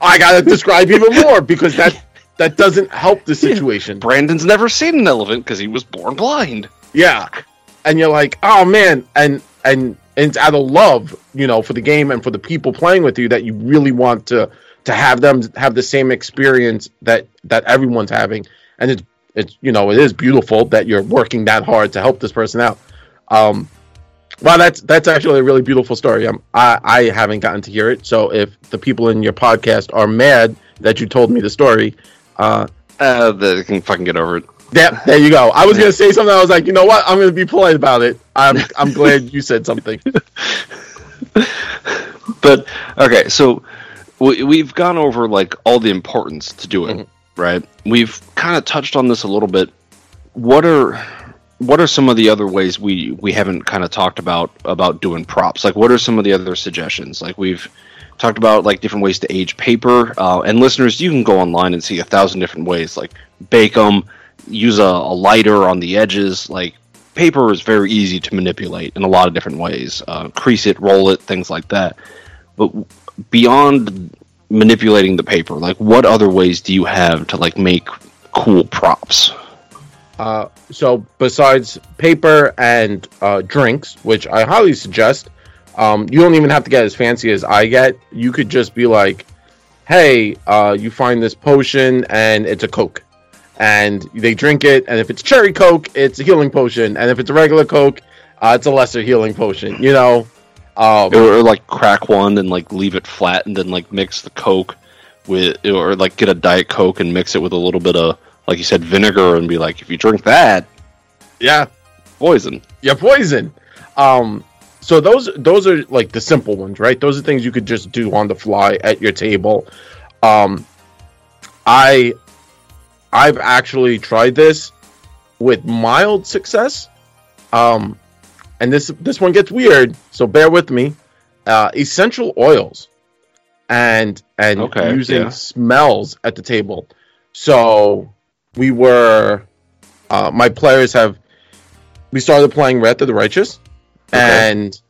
I gotta describe even more because that that doesn't help the situation. brandon's never seen an elephant because he was born blind Yeah, and you're like, oh man, and and and it's out of love, you know, for the game and for the people playing with you that you really want to to have them have the same experience that that everyone's having, and it's it's you know it is beautiful that you're working that hard to help this person out. Um, well, that's that's actually a really beautiful story. Um, I I haven't gotten to hear it, so if the people in your podcast are mad that you told me the story, uh, uh they can fucking get over it yeah, there you go. I was gonna say something. I was like, you know what? I'm gonna be polite about it. I'm I'm glad you said something. [laughs] but okay, so we, we've gone over like all the importance to do it, right? We've kind of touched on this a little bit. What are what are some of the other ways we we haven't kind of talked about about doing props? Like, what are some of the other suggestions? Like, we've talked about like different ways to age paper. Uh, and listeners, you can go online and see a thousand different ways. Like, bake them, use a, a lighter on the edges. Like, paper is very easy to manipulate in a lot of different ways. Uh, crease it, roll it, things like that. But beyond manipulating the paper, like what other ways do you have to like make cool props? Uh, so besides paper and uh, drinks, which I highly suggest, um, you don't even have to get as fancy as I get. You could just be like, "Hey, uh, you find this potion and it's a Coke," and they drink it. And if it's cherry Coke, it's a healing potion, and if it's a regular Coke, uh, it's a lesser healing potion. You know, um, Or, or like crack one and like leave it flat and then like mix the Coke with, or like get a Diet Coke and mix it with a little bit of, like you said, vinegar and be like, if you drink that, Yeah. poison. You're poison. Um, so those those are like the simple ones, right? Those are things you could just do on the fly at your table. Um, I I've actually tried this with mild success. Um, and this this one gets weird, so bear with me. Uh, essential oils and and Okay, using yeah. smells at the table. So we were uh, my players have we started playing Wrath of the Righteous Okay. and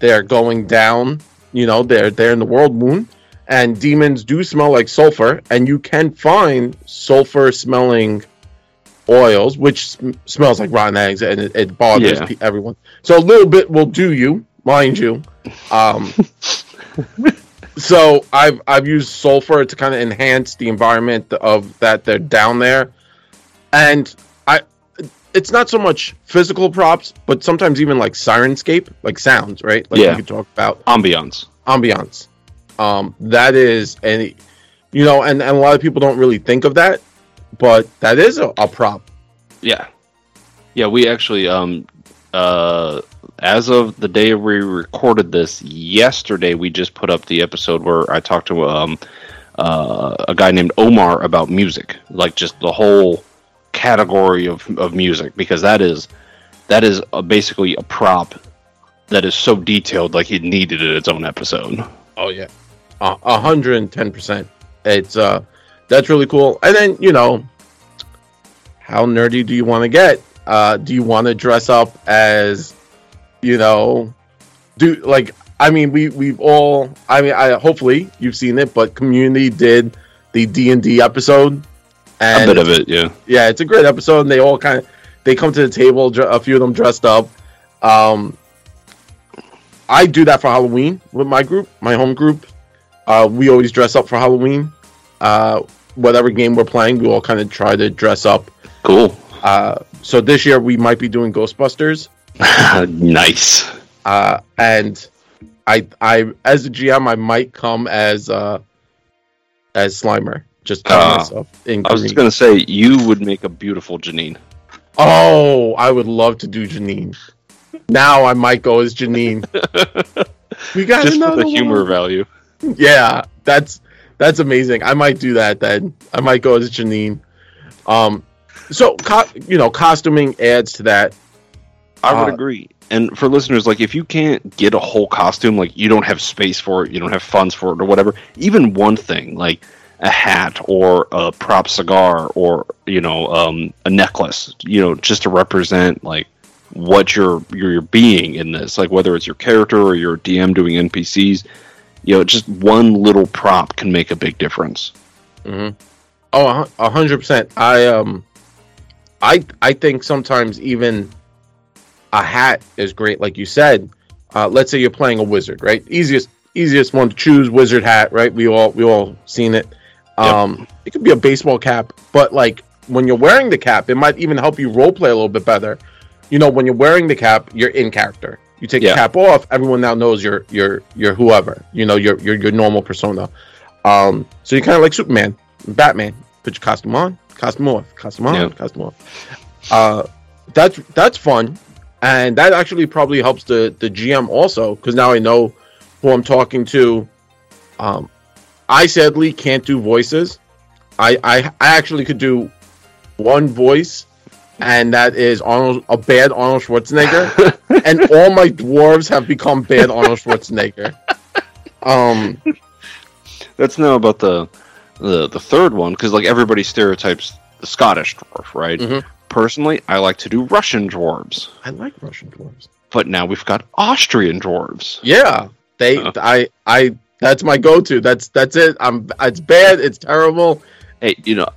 they're going down, you know, they're they're in the Worldwound and demons do smell like sulfur and you can find sulfur smelling oils which sm- smells like rotten eggs and it, it bothers Yeah. pe- everyone. So a little bit will do you, mind you. Um [laughs] so I've I've used sulfur to kind of enhance the environment of that they're down there, and I it's not so much physical props, but sometimes even like Syrinscape, like sounds, right? Like Yeah. we could talk about Ambiance. ambiance. Um, that is and you know, and, and a lot of people don't really think of that, but that is a, a prop. Yeah. Yeah, we actually um uh as of the day we recorded this yesterday we just put up the episode where I talked to um uh, a guy named Omar about music, like just the whole category of of music because that is that is a, basically a prop that is so detailed like it needed its own episode. Oh yeah, a hundred and ten percent. It's uh, that's really cool. And then you know, how nerdy do you want to get? Uh, do you want to dress up as, you know, do like? I mean, we we've all. I mean, I hopefully you've seen it, but Community did the D and D episode, and a bit of it, yeah. yeah, it's a great episode. And they all kind of they come to the table. A few of them dressed up. Um, I do that for Halloween with my group, my home group. Uh, we always dress up for Halloween. Uh, whatever game we're playing, we all kind of try to dress up. Cool. Uh, so this year we might be doing Ghostbusters. [laughs] nice. Uh, and I, I, as a GM, I might come as uh, as Slimer. Just tell Ah. myself in I was just gonna say you would make a beautiful Janine. Oh, I would love to do Janine. Now I might go as Janine. [laughs] we got Just for another the humor value. Yeah, that's that's amazing. I might do that then. I might go as Janine. Um, so co- you know, costuming adds to that. I would Uh, agree. And for listeners, like if you can't get a whole costume, like you don't have space for it, you don't have funds for it, or whatever, even one thing like a hat or a prop cigar or you know um, a necklace, you know, just to represent like what you're you're being in this, like whether it's your character or your DM doing NPCs, you know, just one little prop can make a big difference. hmm Oh, a hundred percent. I um, I I think sometimes even a hat is great, like you said. Uh, let's say you're playing a wizard, right? Easiest easiest one to choose, wizard hat, right? We all we all seen it. Um, it could be a baseball cap, but like when you're wearing the cap, it might even help you role play a little bit better. You know, when you're wearing the cap, you're in character. You take Yeah. the cap off, everyone now knows you're you're you're whoever. You know, your your your normal persona. Um, so you're kind of like Superman, Batman. Put your costume on, costume off, costume on, Yeah. costume off. Uh, that's that's fun, and that actually probably helps the the GM also because now I know who I'm talking to. Um, I sadly can't do voices. I I, I actually could do one voice, and that is Arnold a bad Arnold Schwarzenegger, [laughs] and all my dwarves have become bad Arnold Schwarzenegger. Um, let's know about the the the third one because like everybody stereotypes the Scottish dwarf, right? Mhm. Personally, I like to do Russian dwarves, I like Russian dwarves. but now we've got Austrian dwarves. Yeah, they. Uh. I. I. That's my go-to. That's that's it. I'm. It's bad. It's terrible. Hey, you know,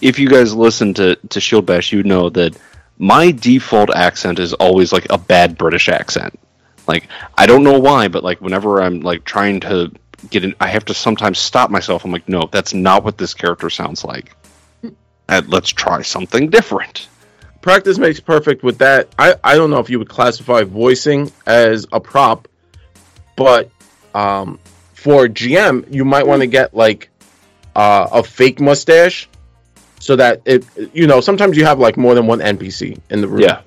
if you guys listen to to Shield Bash, you know that my default accent is always like a bad British accent. Like I don't know why, but like whenever I'm like trying to get in, I have to sometimes stop myself. I'm like, no, that's not what this character sounds like. And let's try something different. Practice makes perfect with that. I. I don't know if you would classify voicing as a prop, but um, for GM, you might want to get like uh, a fake mustache, so that it. You know, sometimes you have like more than one NPC in the room. Yeah.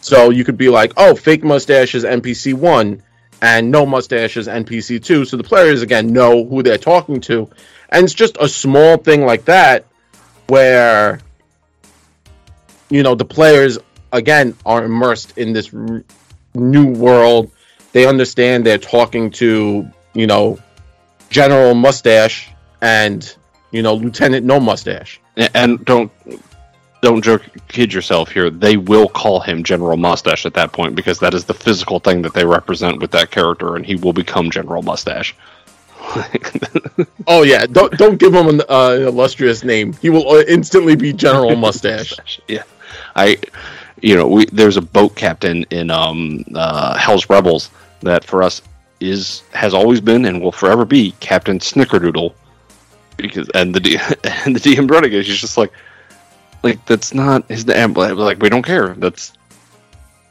So you could be like, oh, fake mustache is NPC one, and no mustache is NPC two. So the players again know who they're talking to, and it's just a small thing like that where you know the players again are immersed in this r- new world. They understand they're talking to you know General Mustache and you know Lieutenant No Mustache. And don't don't joke, kid yourself here. They will call him General Mustache at that point because that is the physical thing that they represent with that character, and he will become General Mustache. [laughs] oh yeah, don't don't give him an, uh, an illustrious name. He will uh, instantly be General [laughs] Mustache. [laughs] yeah, I, you know, we there's a boat captain in um uh, Hell's Rebels that for us is has always been and will forever be Captain Snickerdoodle because and the D, [laughs] and the DM running is just like like that's not his name. Like we don't care. That's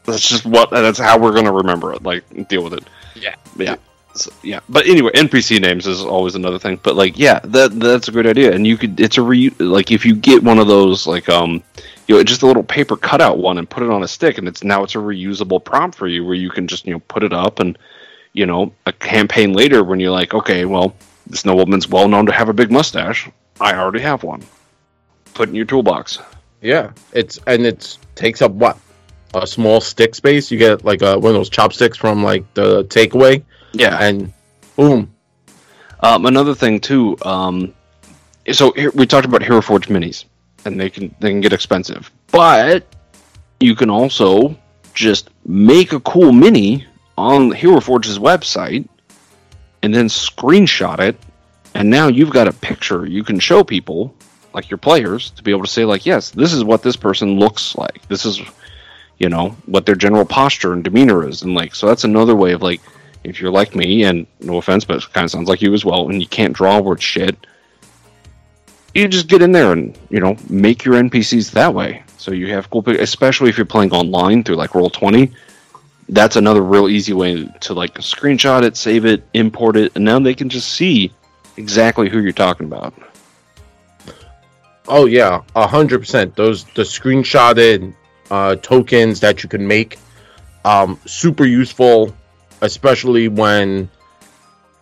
that's just what that's how we're gonna remember it. Like deal with it. Yeah, yeah. So, yeah, but anyway, NPC names is always another thing. But like, yeah, that that's a great idea, and you could it's a re like if you get one of those like um you know just a little paper cutout one and put it on a stick, and it's now it's a reusable prompt for you where you can just you know put it up and you know a campaign later when you're like, okay, well this nobleman's well known to have a big mustache. I already have one. Put in your toolbox. Yeah, it's and it takes up what a small stick space. You get like a, one of those chopsticks from like the takeaway. Yeah, and boom. Um, another thing too. Um, so here, we talked about Hero Forge minis, and they can they can get expensive, but you can also just make a cool mini on Hero Forge's website, and then screenshot it, and now you've got a picture you can show people, like your players, to be able to say like, yes, this is what this person looks like. This is, you know, what their general posture and demeanor is, and like, so that's another way of like if you're like me, and no offense, but it kind of sounds like you as well, and you can't draw word shit, you just get in there and you know make your NPCs that way. So you have cool, especially if you're playing online through like Roll Twenty. That's another real easy way to like screenshot it, save it, import it, and now they can just see exactly who you're talking about. Oh yeah, a hundred percent. Those the screenshotted uh, tokens that you can make, um, super useful especially when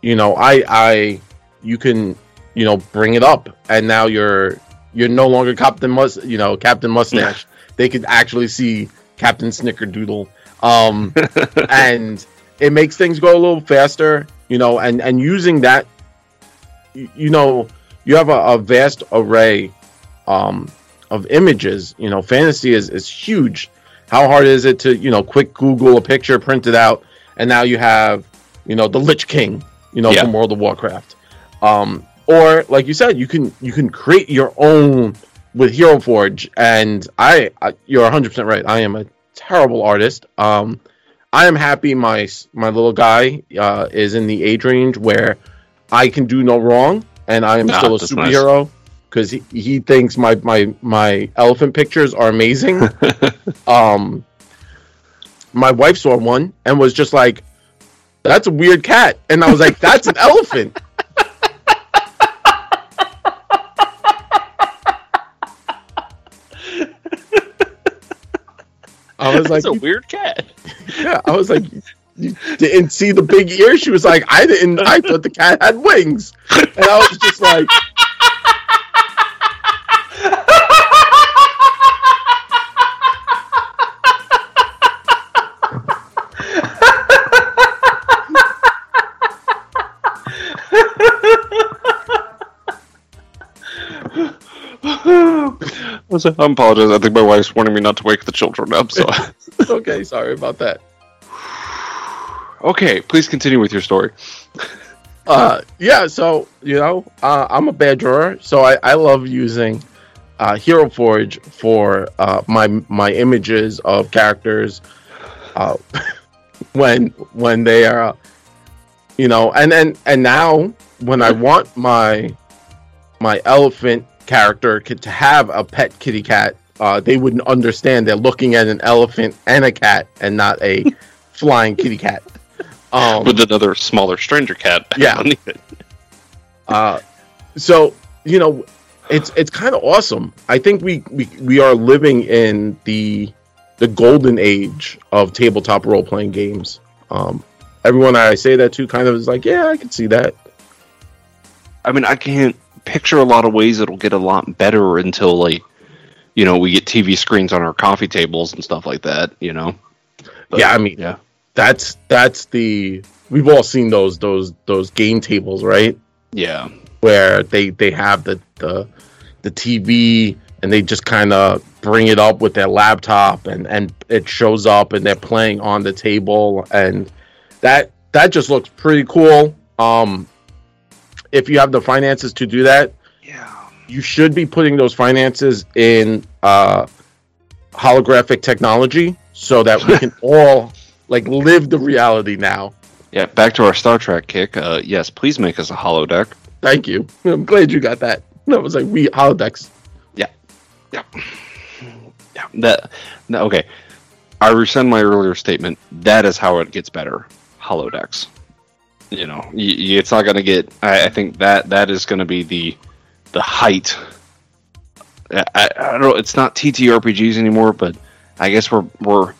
you know I I you can you know bring it up and now you're you're no longer Captain Must you know Captain Mustache. They could actually see Captain Snickerdoodle. Um, [laughs] and it makes things go a little faster, you know, and and using that, you, you know, you have a, a vast array um, of images. You know, fantasy is is huge. How hard is it to you know quick Google a picture, print it out, and now you have you know the Lich King, you know, yeah. from World of Warcraft. Um, or like you said, you can you can create your own with Hero Forge, and I, I you're 100 percent right. I am a terrible artist. Um, I am happy my my little guy uh, is in the age range where I can do no wrong, and I am nah, still a superhero because nice. he, he thinks my my my elephant pictures are amazing. [laughs] um, my wife saw one and was just like, "That's a weird cat," and I was like, "That's an elephant." I was like, "That's a weird cat." Yeah, I was like, "You didn't see the big ear?" She was like, "I didn't. I thought the cat had wings," and I was just like. I apologize. I think my wife's warning me not to wake the children up. So [laughs] okay, sorry about that. [sighs] okay, please continue with your story. Uh, yeah. So you know, uh, I'm a bad drawer, so I, I love using uh, Hero Forge for uh, my my images of characters uh, [laughs] when when they are, you know, and and and now when I want my my elephant character to have a pet kitty cat, uh, they wouldn't understand they're looking at an elephant and a cat and not a [laughs] flying kitty cat. Um, With another smaller stranger cat. [laughs] Yeah. uh, so you know, it's it's kind of awesome. I think we, we we are living in the the golden age of tabletop role playing games. Um, everyone I say that to kind of is like, yeah, I can see that. I mean, I can't picture a lot of ways it'll get a lot better until like, you know, we get TV screens on our coffee tables and stuff like that. You know. But, yeah, I mean, yeah, that's that's the we've all seen those those those game tables, right? Yeah, where they they have the the the TV and they just kind of bring it up with their laptop and and it shows up and they're playing on the table and that that just looks pretty cool. Um, if you have the finances to do that, yeah, you should be putting those finances in uh, holographic technology so that we can [laughs] all like live the reality now. Yeah, back to our Star Trek kick. Uh, yes, please make us a holodeck. Thank you. I'm glad you got that. That was like we holodecks. Yeah, yeah, yeah. That, that okay. I rescind my earlier statement. That is how it gets better. Holodecks. You know, it's not going to get. I, I, think that that is going to be the the height. I, I, don't know. It's not TTRPGs anymore, but I guess we're we're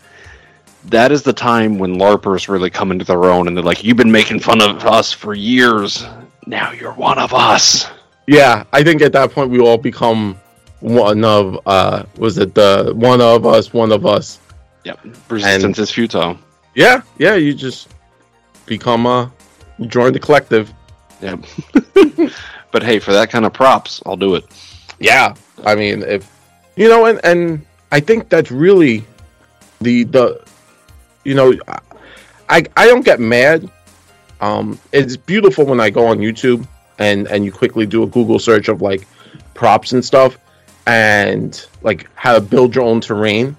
that is the time when LARPers really come into their own and they're like, You've been making fun of us for years. Now you're one of us. Yeah, I think at that point we all become one of uh was it the one of us, one of us. Yep. Resistance and, is futile. Yeah, yeah, you just become uh join the collective. Yeah. [laughs] but hey, for that kind of props, I'll do it. Yeah. I mean if you know and and I think that's really the the you know, I I don't get mad. Um, it's beautiful when I go on YouTube and and you quickly do a Google search of like props and stuff and like how to build your own terrain.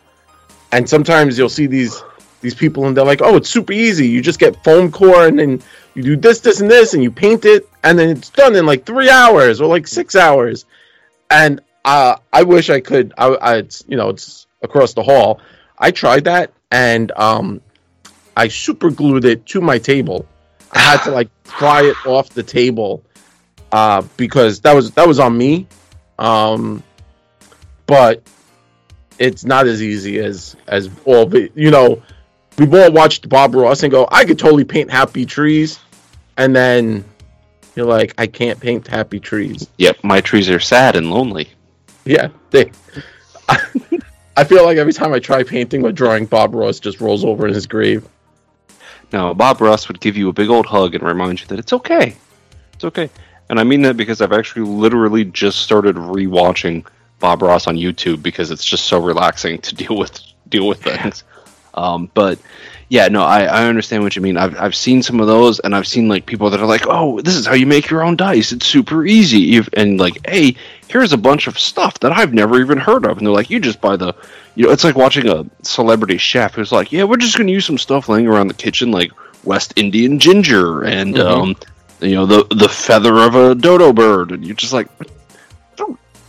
And sometimes you'll see these these people and they're like, "Oh, it's super easy. You just get foam core and then you do this, this, and this, and you paint it, and then it's done in like three hours or like six hours." And uh, I wish I could. I, I, it's you know, it's across the hall. I tried that, and um, I super glued it to my table. I had to like [sighs] pry it off the table uh, because that was that was on me. Um, but it's not as easy as as all the you know. We've all watched Bob Ross and go, I could totally paint happy trees, and then you're like, I can't paint happy trees. Yep, my trees are sad and lonely. Yeah, they. [laughs] I feel like every time I try painting or drawing, Bob Ross just rolls over in his grave. Now, Bob Ross would give you a big old hug and remind you that it's okay. It's okay. And I mean that because I've actually literally just started rewatching Bob Ross on YouTube because it's just so relaxing to deal with deal with things. Um, but yeah, no, I, I understand what you mean. I've, I've seen some of those, and I've seen like people that are like, "Oh, this is how you make your own dice. It's super easy." If, and like, hey, here's a bunch of stuff that I've never even heard of, and they're like, "You just buy the," you know, it's like watching a celebrity chef who's like, "Yeah, we're just gonna use some stuff laying around the kitchen, like West Indian ginger and mm-hmm. um, you know, the the feather of a dodo bird," and you're just like,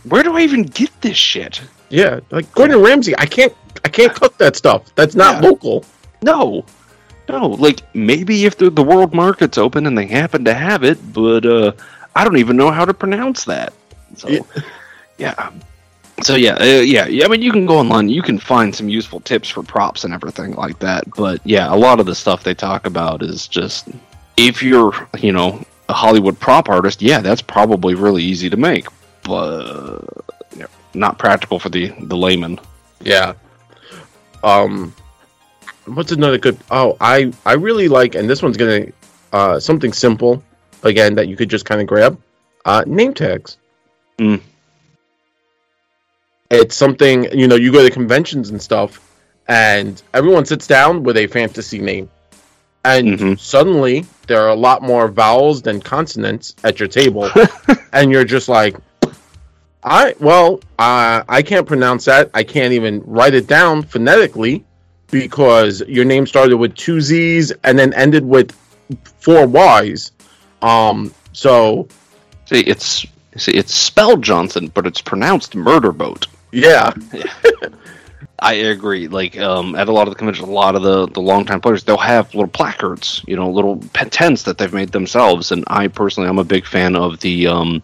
"Where do I even get this shit?" Yeah, like Gordon Ramsay, I can't, I can't cook that stuff. That's not yeah. local. No, no. Like maybe if the, the world market's open and they happen to have it, but uh, I don't even know how to pronounce that. So, yeah. yeah. So yeah, uh, yeah, yeah. I mean, you can go online, you can find some useful tips for props and everything like that. But yeah, a lot of the stuff they talk about is just if you're, you know, a Hollywood prop artist, yeah, that's probably really easy to make, but not practical for the the layman. Yeah. Um, what's another good? Oh, I I really like, and this one's gonna uh, something simple again that you could just kind of grab. Uh, name tags. Mm. It's something you know. You go to conventions and stuff, and everyone sits down with a fantasy name, and mm-hmm. suddenly there are a lot more vowels than consonants at your table, [laughs] and you're just like, I well, uh, I can't pronounce that. I can't even write it down phonetically because your name started with two Z's and then ended with four Y's. Um, so see, it's see, it's spelled Johnson, but it's pronounced Murder Boat. Yeah. [laughs] I agree. Like um, at a lot of the conventions, a lot of the the longtime players, they'll have little placards, you know, little tents that they've made themselves. And I personally, I'm a big fan of the, um,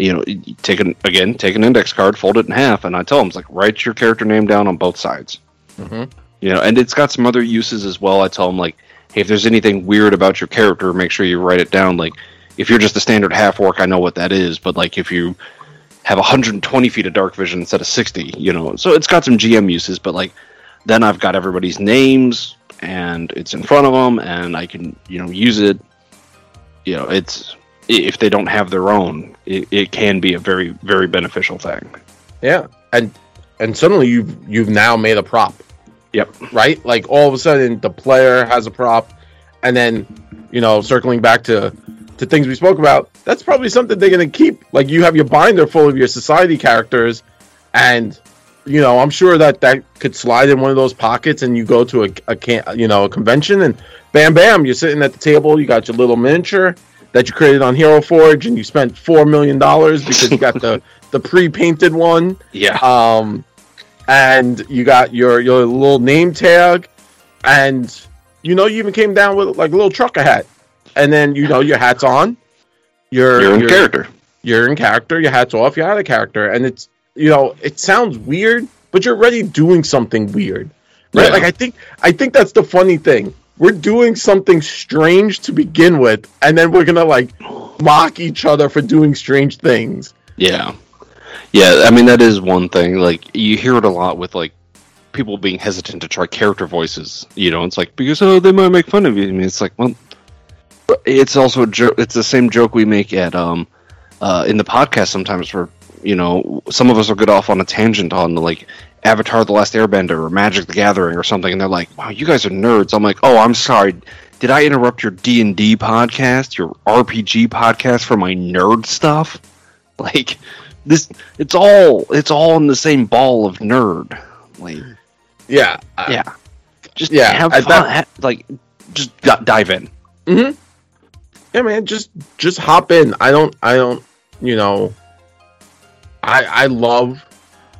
you know, take an again, take an index card, fold it in half, and I tell them, it's like write your character name down on both sides Mhm. You know, and it's got some other uses as well. I tell them like, hey, if there's anything weird about your character, make sure you write it down. Like, if you're just a standard half orc, I know what that is, but like if you have 120 feet of dark vision instead of 60, you know, so it's got some GM uses, but like then I've got everybody's names and it's in front of them, and I can you know use it. You know, it's if they don't have their own, it, it can be a very very beneficial thing. Yeah, and and suddenly you've you've now made a prop, Yep. right? Like all of a sudden the player has a prop, and then you know circling back to to things we spoke about, that's probably something they're gonna keep. Like you have your binder full of your society characters, and you know I'm sure that that could slide in one of those pockets, and you go to a, a can you know a convention, and bam bam, you're sitting at the table, you got your little miniature that you created on Hero Forge, and you spent four million dollars because you got the [laughs] the pre-painted one Yeah. um, and you got your your little name tag, and you know you even came down with like a little trucker hat, and then you know your hat's on, you're You're in character. you're in character, your hat's off, you're out of character, and it's you know it sounds weird, but you're already doing something weird, right? Yeah. Like I think I think that's the funny thing. We're doing something strange to begin with, and then we're gonna like mock each other for doing strange things. Yeah. Yeah, I mean that is one thing. Like you hear it a lot with like people being hesitant to try character voices. You know, it's like because oh they might make fun of you. I mean, it's like well, it's also a it's the same joke we make at um uh in the podcast sometimes where you know some of us will get off on a tangent on like Avatar: The Last Airbender or Magic: The Gathering or something, and they're like, "Wow, you guys are nerds." I'm like, "Oh, I'm sorry." Did I interrupt your D and D podcast, your RPG podcast for my nerd stuff? [laughs] Like this, it's all it's all in the same ball of nerd. Like, Yeah, I- yeah, just yeah, have at fun. like, just d- dive in. Mm-hmm. yeah man just just hop in i don't i don't you know i i love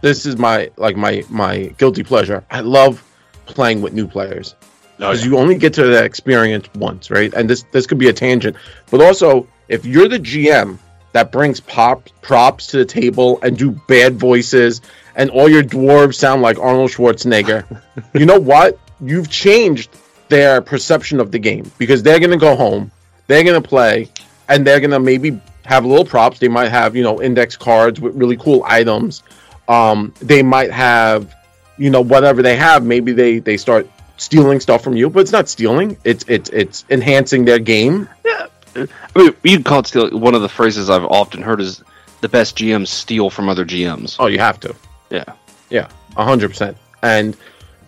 this is my like my my guilty pleasure. I love playing with new players. Oh, because you only get to that experience once right? And this this could be a tangent. But also if you're the gm that brings pop props to the table and do bad voices and all your dwarves sound like arnold schwarzenegger [laughs] you know what? You've changed their perception of the game because they're going to go home they're going to play and they're going to maybe have little props. They might have you know index cards with really cool items um, they might have you know whatever they have maybe they they start stealing stuff from you but it's not stealing it's it's it's enhancing their game Yeah. I mean, you'd call it still one of the phrases I've often heard is the best GMs steal from other GMs. oh you have to Yeah, Yeah, a hundred percent. And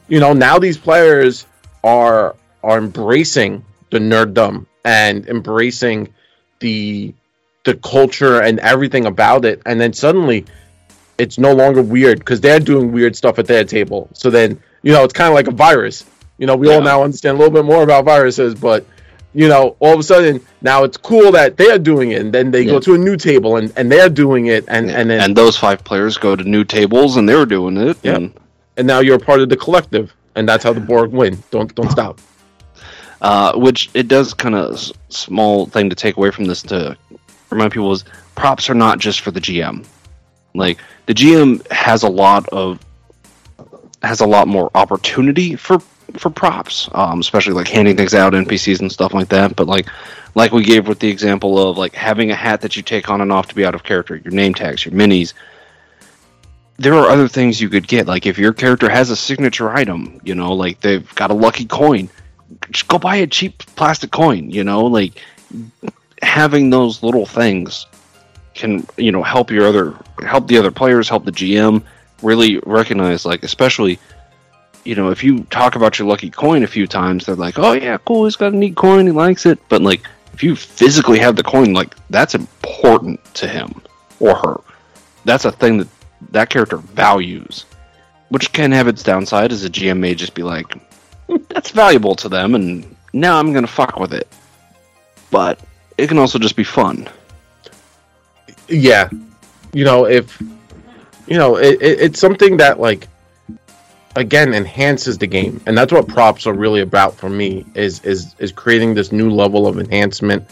you know, now these players are are embracing the nerddom and embracing the the culture and everything about it. And then suddenly it's no longer weird because they're doing weird stuff at their table. So then, you know, it's kind of like a virus. You know, we all now understand a little bit more about viruses, but you know, all of a sudden now it's cool that they're doing it, and then they go to a new table and, and they're doing it, and and then and those five players go to new tables and they're doing it. Yeah. And, and now you're a part of the collective, and that's how the Borg win. Don't don't stop. [sighs] uh, which it does kind of small thing to take away from this to remind people is props are not just for the GM. Like the GM has a lot of has a lot more opportunity for for props, um, especially like handing things out, NPCs and stuff like that. But like like we gave with the example of like having a hat that you take on and off to be out of character, your name tags, your minis. There are other things you could get, like if your character has a signature item, you know, like they've got a lucky coin, just go buy a cheap plastic coin, you know, like having those little things can, you know, help your other help the other players, help the GM really recognize like especially you know, if you talk about your lucky coin a few times, they're like, "Oh yeah, cool, he's got a neat coin, he likes it." But like if you physically have the coin, like that's important to him or her. That's a thing that that character values, which can have its downside as a GM may just be like, hmm, that's valuable to them, and now I'm gonna fuck with it. But it can also just be fun. Yeah, you know if you know it, it, it's something that like again enhances the game, and that's what props are really about for me. Is is is creating this new level of enhancement.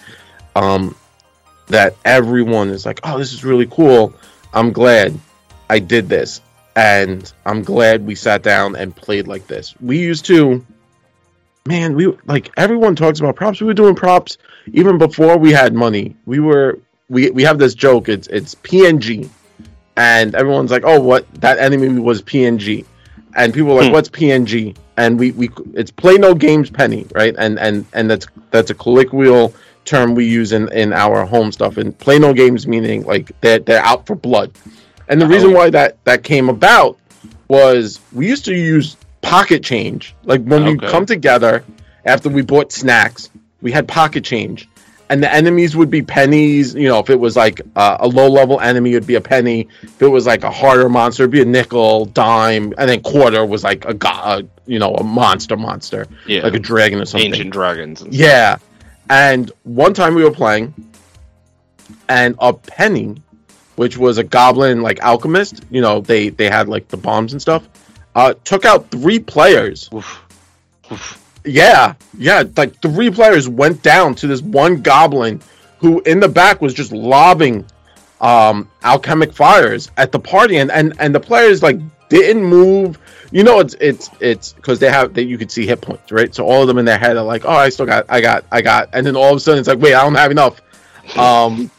Um, that everyone is like, oh, this is really cool. I'm glad I did this. and I'm glad we sat down and played like this. We used to, man, we like everyone talks about props. We were doing props even before we had money. We were we we have this joke. It's it's PNG, and everyone's like, oh, what that enemy was PNG, and people are like, Hmm. what's PNG? And we we it's play no games penny, right? And and and that's that's a colloquial term we use in in our home stuff. And play no games meaning like they're they're out for blood. And the reason why that that came about was we used to use pocket change. Like when we come together after we bought snacks, we had pocket change. And the enemies would be pennies. You know, if it was like uh, a low level enemy, it'd be a penny. If it was like a harder monster, it'd be a nickel, dime, and then quarter was like a, go- uh, you know, a monster monster, Yeah. like a dragon or something. Ancient dragons. And Yeah. And one time we were playing, and a penny, which was a goblin like alchemist, you know, they they had like the bombs and stuff, uh, took out three players. Oof. Oof. Yeah, yeah, like three players went down to this one goblin who in the back was just lobbing um alchemic fires at the party and and and the players like didn't move. You know it's it's it's because they have that you could see hit points right? So all of them in their head are like oh i still got i got i got and then all of a sudden it's like wait i don't have enough. Um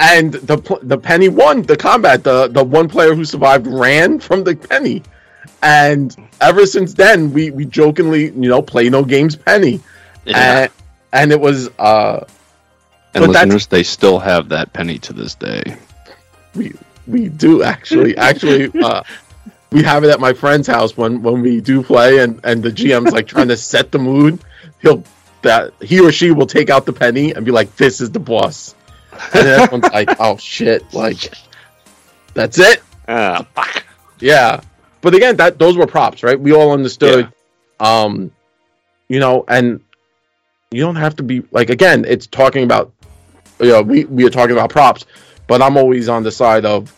and the the penny won the combat. The the one player who survived ran from the penny and ever since then we we jokingly you know play no games penny. Yeah. and, and it was uh and listeners, they still have that penny to this day. we we do actually. Actually [laughs] uh we have it at my friend's house when when we do play and and the gm's like trying to [laughs] set the mood. He'll that he or she will take out the penny and be like this is the boss. And then everyone's like oh shit. Like [laughs] that's it? Ah, fuck. yeah but again that those were props right? We all understood um you know and you don't have to be like again it's talking about you know we, we are talking about props but i'm always on the side of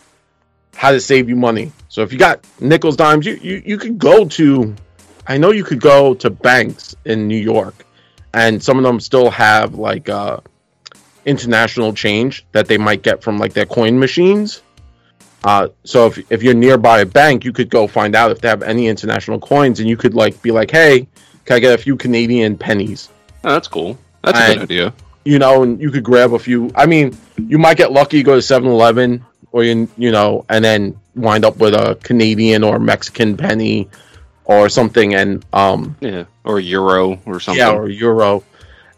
how to save you money. So if you got nickels dimes you you, you could go to i know you could go to banks in new york and some of them still have like uh international change that they might get from like their coin machines uh, so if, if you're nearby a bank, you could go find out if they have any international coins, and you could like be like, "Hey, can I get a few Canadian pennies?" Oh, that's cool. That's a good idea. You know, and you could grab a few. I mean, you might get lucky, go to 7-Eleven, or you you know, and then wind up with a Canadian or Mexican penny or something, and um, Yeah, or euro or something. yeah, or euro,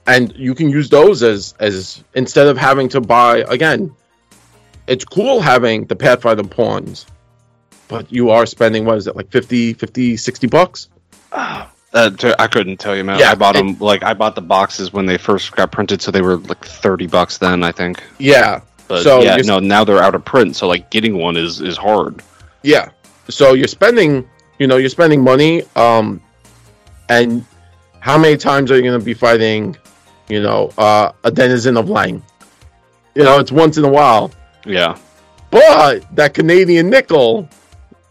and you can use those as as instead of having to buy again. It's cool having the Pathfinder pawns, but you are spending what is it like 50, 50 60 bucks? Uh, t- I couldn't tell you, man. Yeah, I bought it- them like I bought the boxes when they first got printed, so they were like thirty bucks then, I think. Yeah, But So yeah, no, now they're out of print, so like getting one is is hard. yeah. So you're spending, you know, you're spending money. Um, and how many times are you going to be fighting, you know, uh, a denizen of Leng? You know, it's once in a while. Yeah, But that Canadian nickel,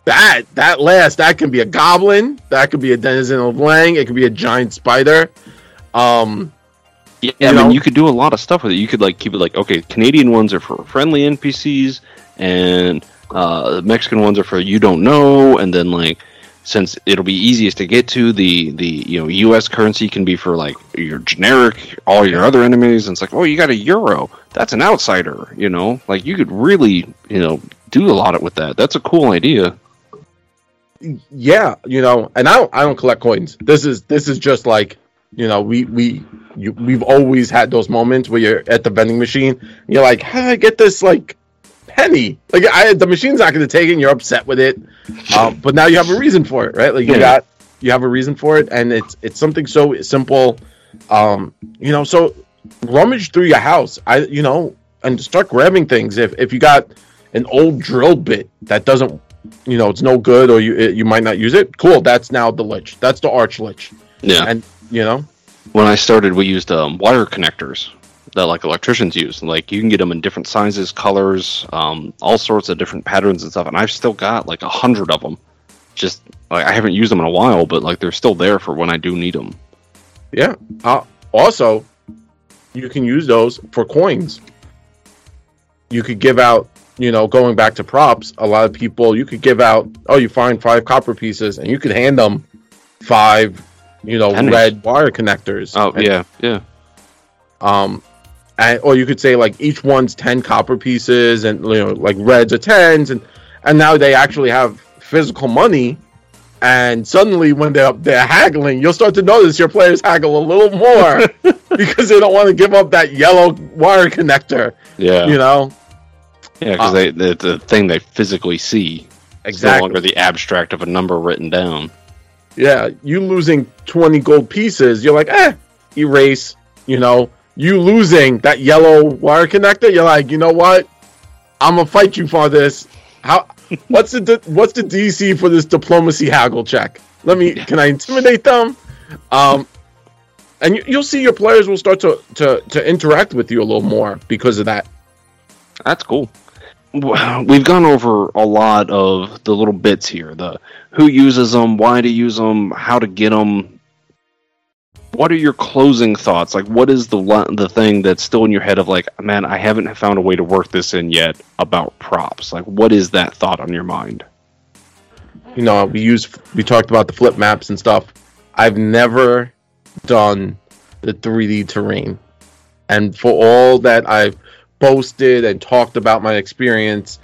that that last, that can be a goblin, that could be a denizen of Leng, it could be a giant spider. Um, yeah. I know? mean, you could do a lot of stuff with it. You could like keep it like okay, Canadian ones are for friendly NPCs, and uh, Mexican ones are for you don't know, and then like since it'll be easiest to get to the the you know U.S. currency can be for like your generic all your other enemies. And it's like oh you got a euro, that's an outsider, you know. Like you could really you know do a lot with that. That's a cool idea. yeah, you know, and I don't, I don't collect coins. This is this is just like, you know, we we you, we've always had those moments where you're at the vending machine, you're like, how do I get this like penny? Like, I the machine's not going to take it. and You're upset with it, um, but now you have a reason for it, right? Like you Yeah. got you have a reason for it, and it's it's something so simple, um, you know. So rummage through your house, I you know, and start grabbing things. If if you got an old drill bit that doesn't you know it's no good or you it, you might not use it cool that's now the lich that's the arch lich Yeah. and you know when I started, we used um, wire connectors that like electricians use. Like you can get them in different sizes, colors, um, all sorts of different patterns and stuff. And I've still got like a hundred of them. Just like I haven't used them in a while, but like they're still there for when I do need them. yeah uh, also you can use those for coins you could give out you know, going back to props, a lot of people you could give out. Oh, you find five copper pieces, and you could hand them five, you know, Pennies. red wire connectors. Oh And, yeah, yeah. Um, and, or you could say like each one's ten copper pieces, and you know, like reds are tens, and and now they actually have physical money. And suddenly, when they're they're haggling, you'll start to notice your players haggle a little more [laughs] because they don't want to give up that yellow wire connector. Yeah, You know, yeah, because Uh, they the, the thing they physically see is no exactly. longer the abstract of a number written down. Yeah, you losing 20 gold pieces, you're like, eh, erase. You know, you losing that yellow wire connector, you're like, you know what? I'm gonna fight you for this. How? [laughs] What's the what's the DC for this diplomacy haggle check? Let me. Can I intimidate them? Um, and you, you'll see your players will start to, to to interact with you a little more because of that. That's cool. We've gone over a lot of the little bits here: the who uses them, why to use them, how to get them. What are your closing thoughts? Like, what is the the thing that's still in your head of like, man, I haven't found a way to work this in yet about props. Like, what is that thought on your mind? you know, we use we talked about the flip maps and stuff. I've never done the 3D terrain. And for all that I've boasted and talked about my experience,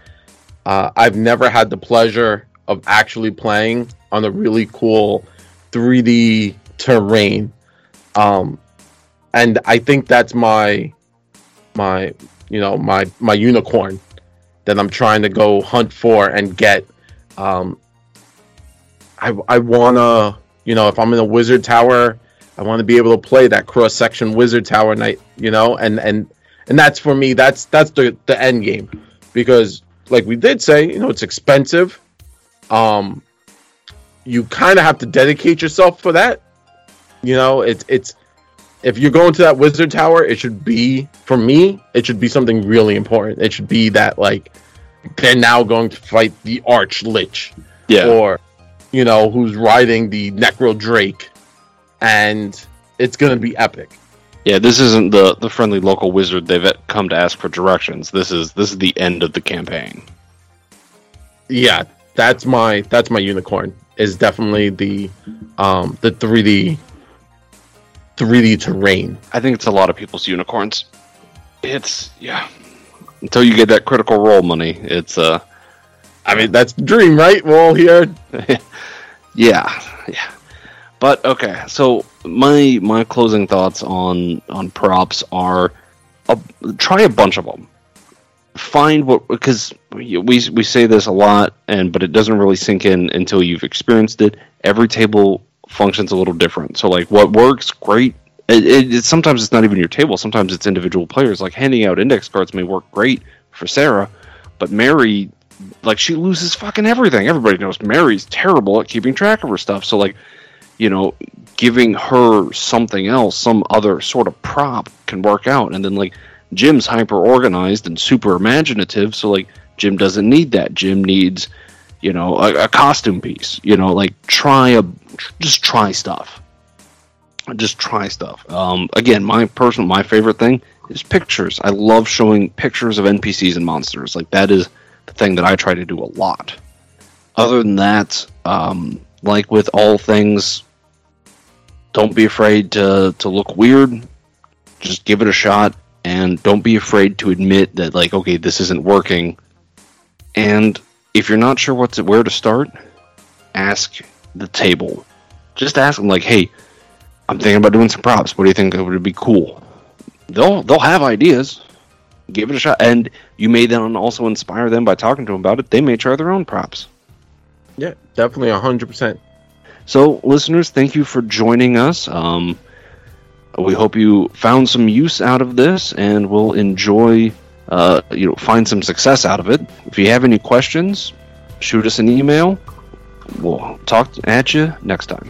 uh, I've never had the pleasure of actually playing on a really cool 3D terrain. Um, and I think that's my my you know my my unicorn that I'm trying to go hunt for and get. Um, I I wanna you know if I'm in a wizard tower, I want to be able to play that cross section wizard tower night. You know, and and and that's for me. That's that's the the end game because like we did say, you know, it's expensive. Um, you kind of have to dedicate yourself for that. You know, it's it's if you're going to that wizard tower, it should be for me. It should be something really important. It should be that like they're now going to fight the arch lich or you know who's riding the necro drake and it's gonna be epic Yeah, this isn't the the friendly local wizard they've come to ask for directions. This is this is the end of the campaign. yeah that's my that's my unicorn is definitely the um the 3d 3d terrain I think it's a lot of people's unicorns. It's yeah. Until you get that critical role money, it's uh i mean that's dream right we're all here [laughs] yeah, yeah. But okay, so my my closing thoughts on on props are uh, try a bunch of them. Find what because we we say this a lot, and but it doesn't really sink in until you've experienced it. Every table functions a little different. So like what works great. It, it, it sometimes it's not even your table. Sometimes it's individual players. Like handing out index cards may work great for Sarah, but Mary like she loses fucking everything. Everybody knows Mary's terrible at keeping track of her stuff. So like, you know, giving her something else, some other sort of prop can work out. And then like Jim's hyper organized and super imaginative, so like Jim doesn't need that. Jim needs, you know, a, a costume piece. You know, like try a just try stuff. Just try stuff. Um, again, my personal my favorite thing is pictures. I love showing pictures of NPCs and monsters. Like that is the thing that I try to do a lot. Other than that, um, like with all things, don't be afraid to to look weird. Just give it a shot, and don't be afraid to admit that like, okay, this isn't working. And if you're not sure what to, where to start, ask the table. Just ask them like, hey, I'm thinking about doing some props. What do you think would be cool? They'll they'll have ideas. Give it a shot. And you may then also inspire them by talking to them about it. They may try their own props. Yeah definitely 100% so listeners thank you for joining us. Um, we hope you found some use out of this and will enjoy uh, you know find some success out of it. If you have any questions shoot us an email we'll talk at you next time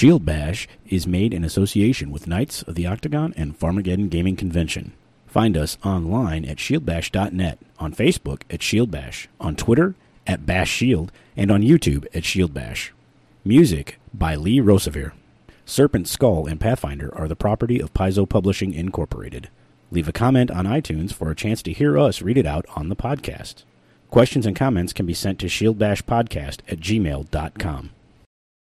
Shield Bash is made in association with Knights of the Octagon and Farmageddon Gaming Convention. Find us online at shieldbash.net, on Facebook at Shield Bash, on Twitter at Bash Shield, and on YouTube at Shield Bash. Music by Lee Rosevere. Serpent Skull and Pathfinder are the property of Paizo Publishing Incorporated. Leave a comment on iTunes for a chance to hear us read it out on the podcast. Questions and comments can be sent to shieldbashpodcast at gmail.com.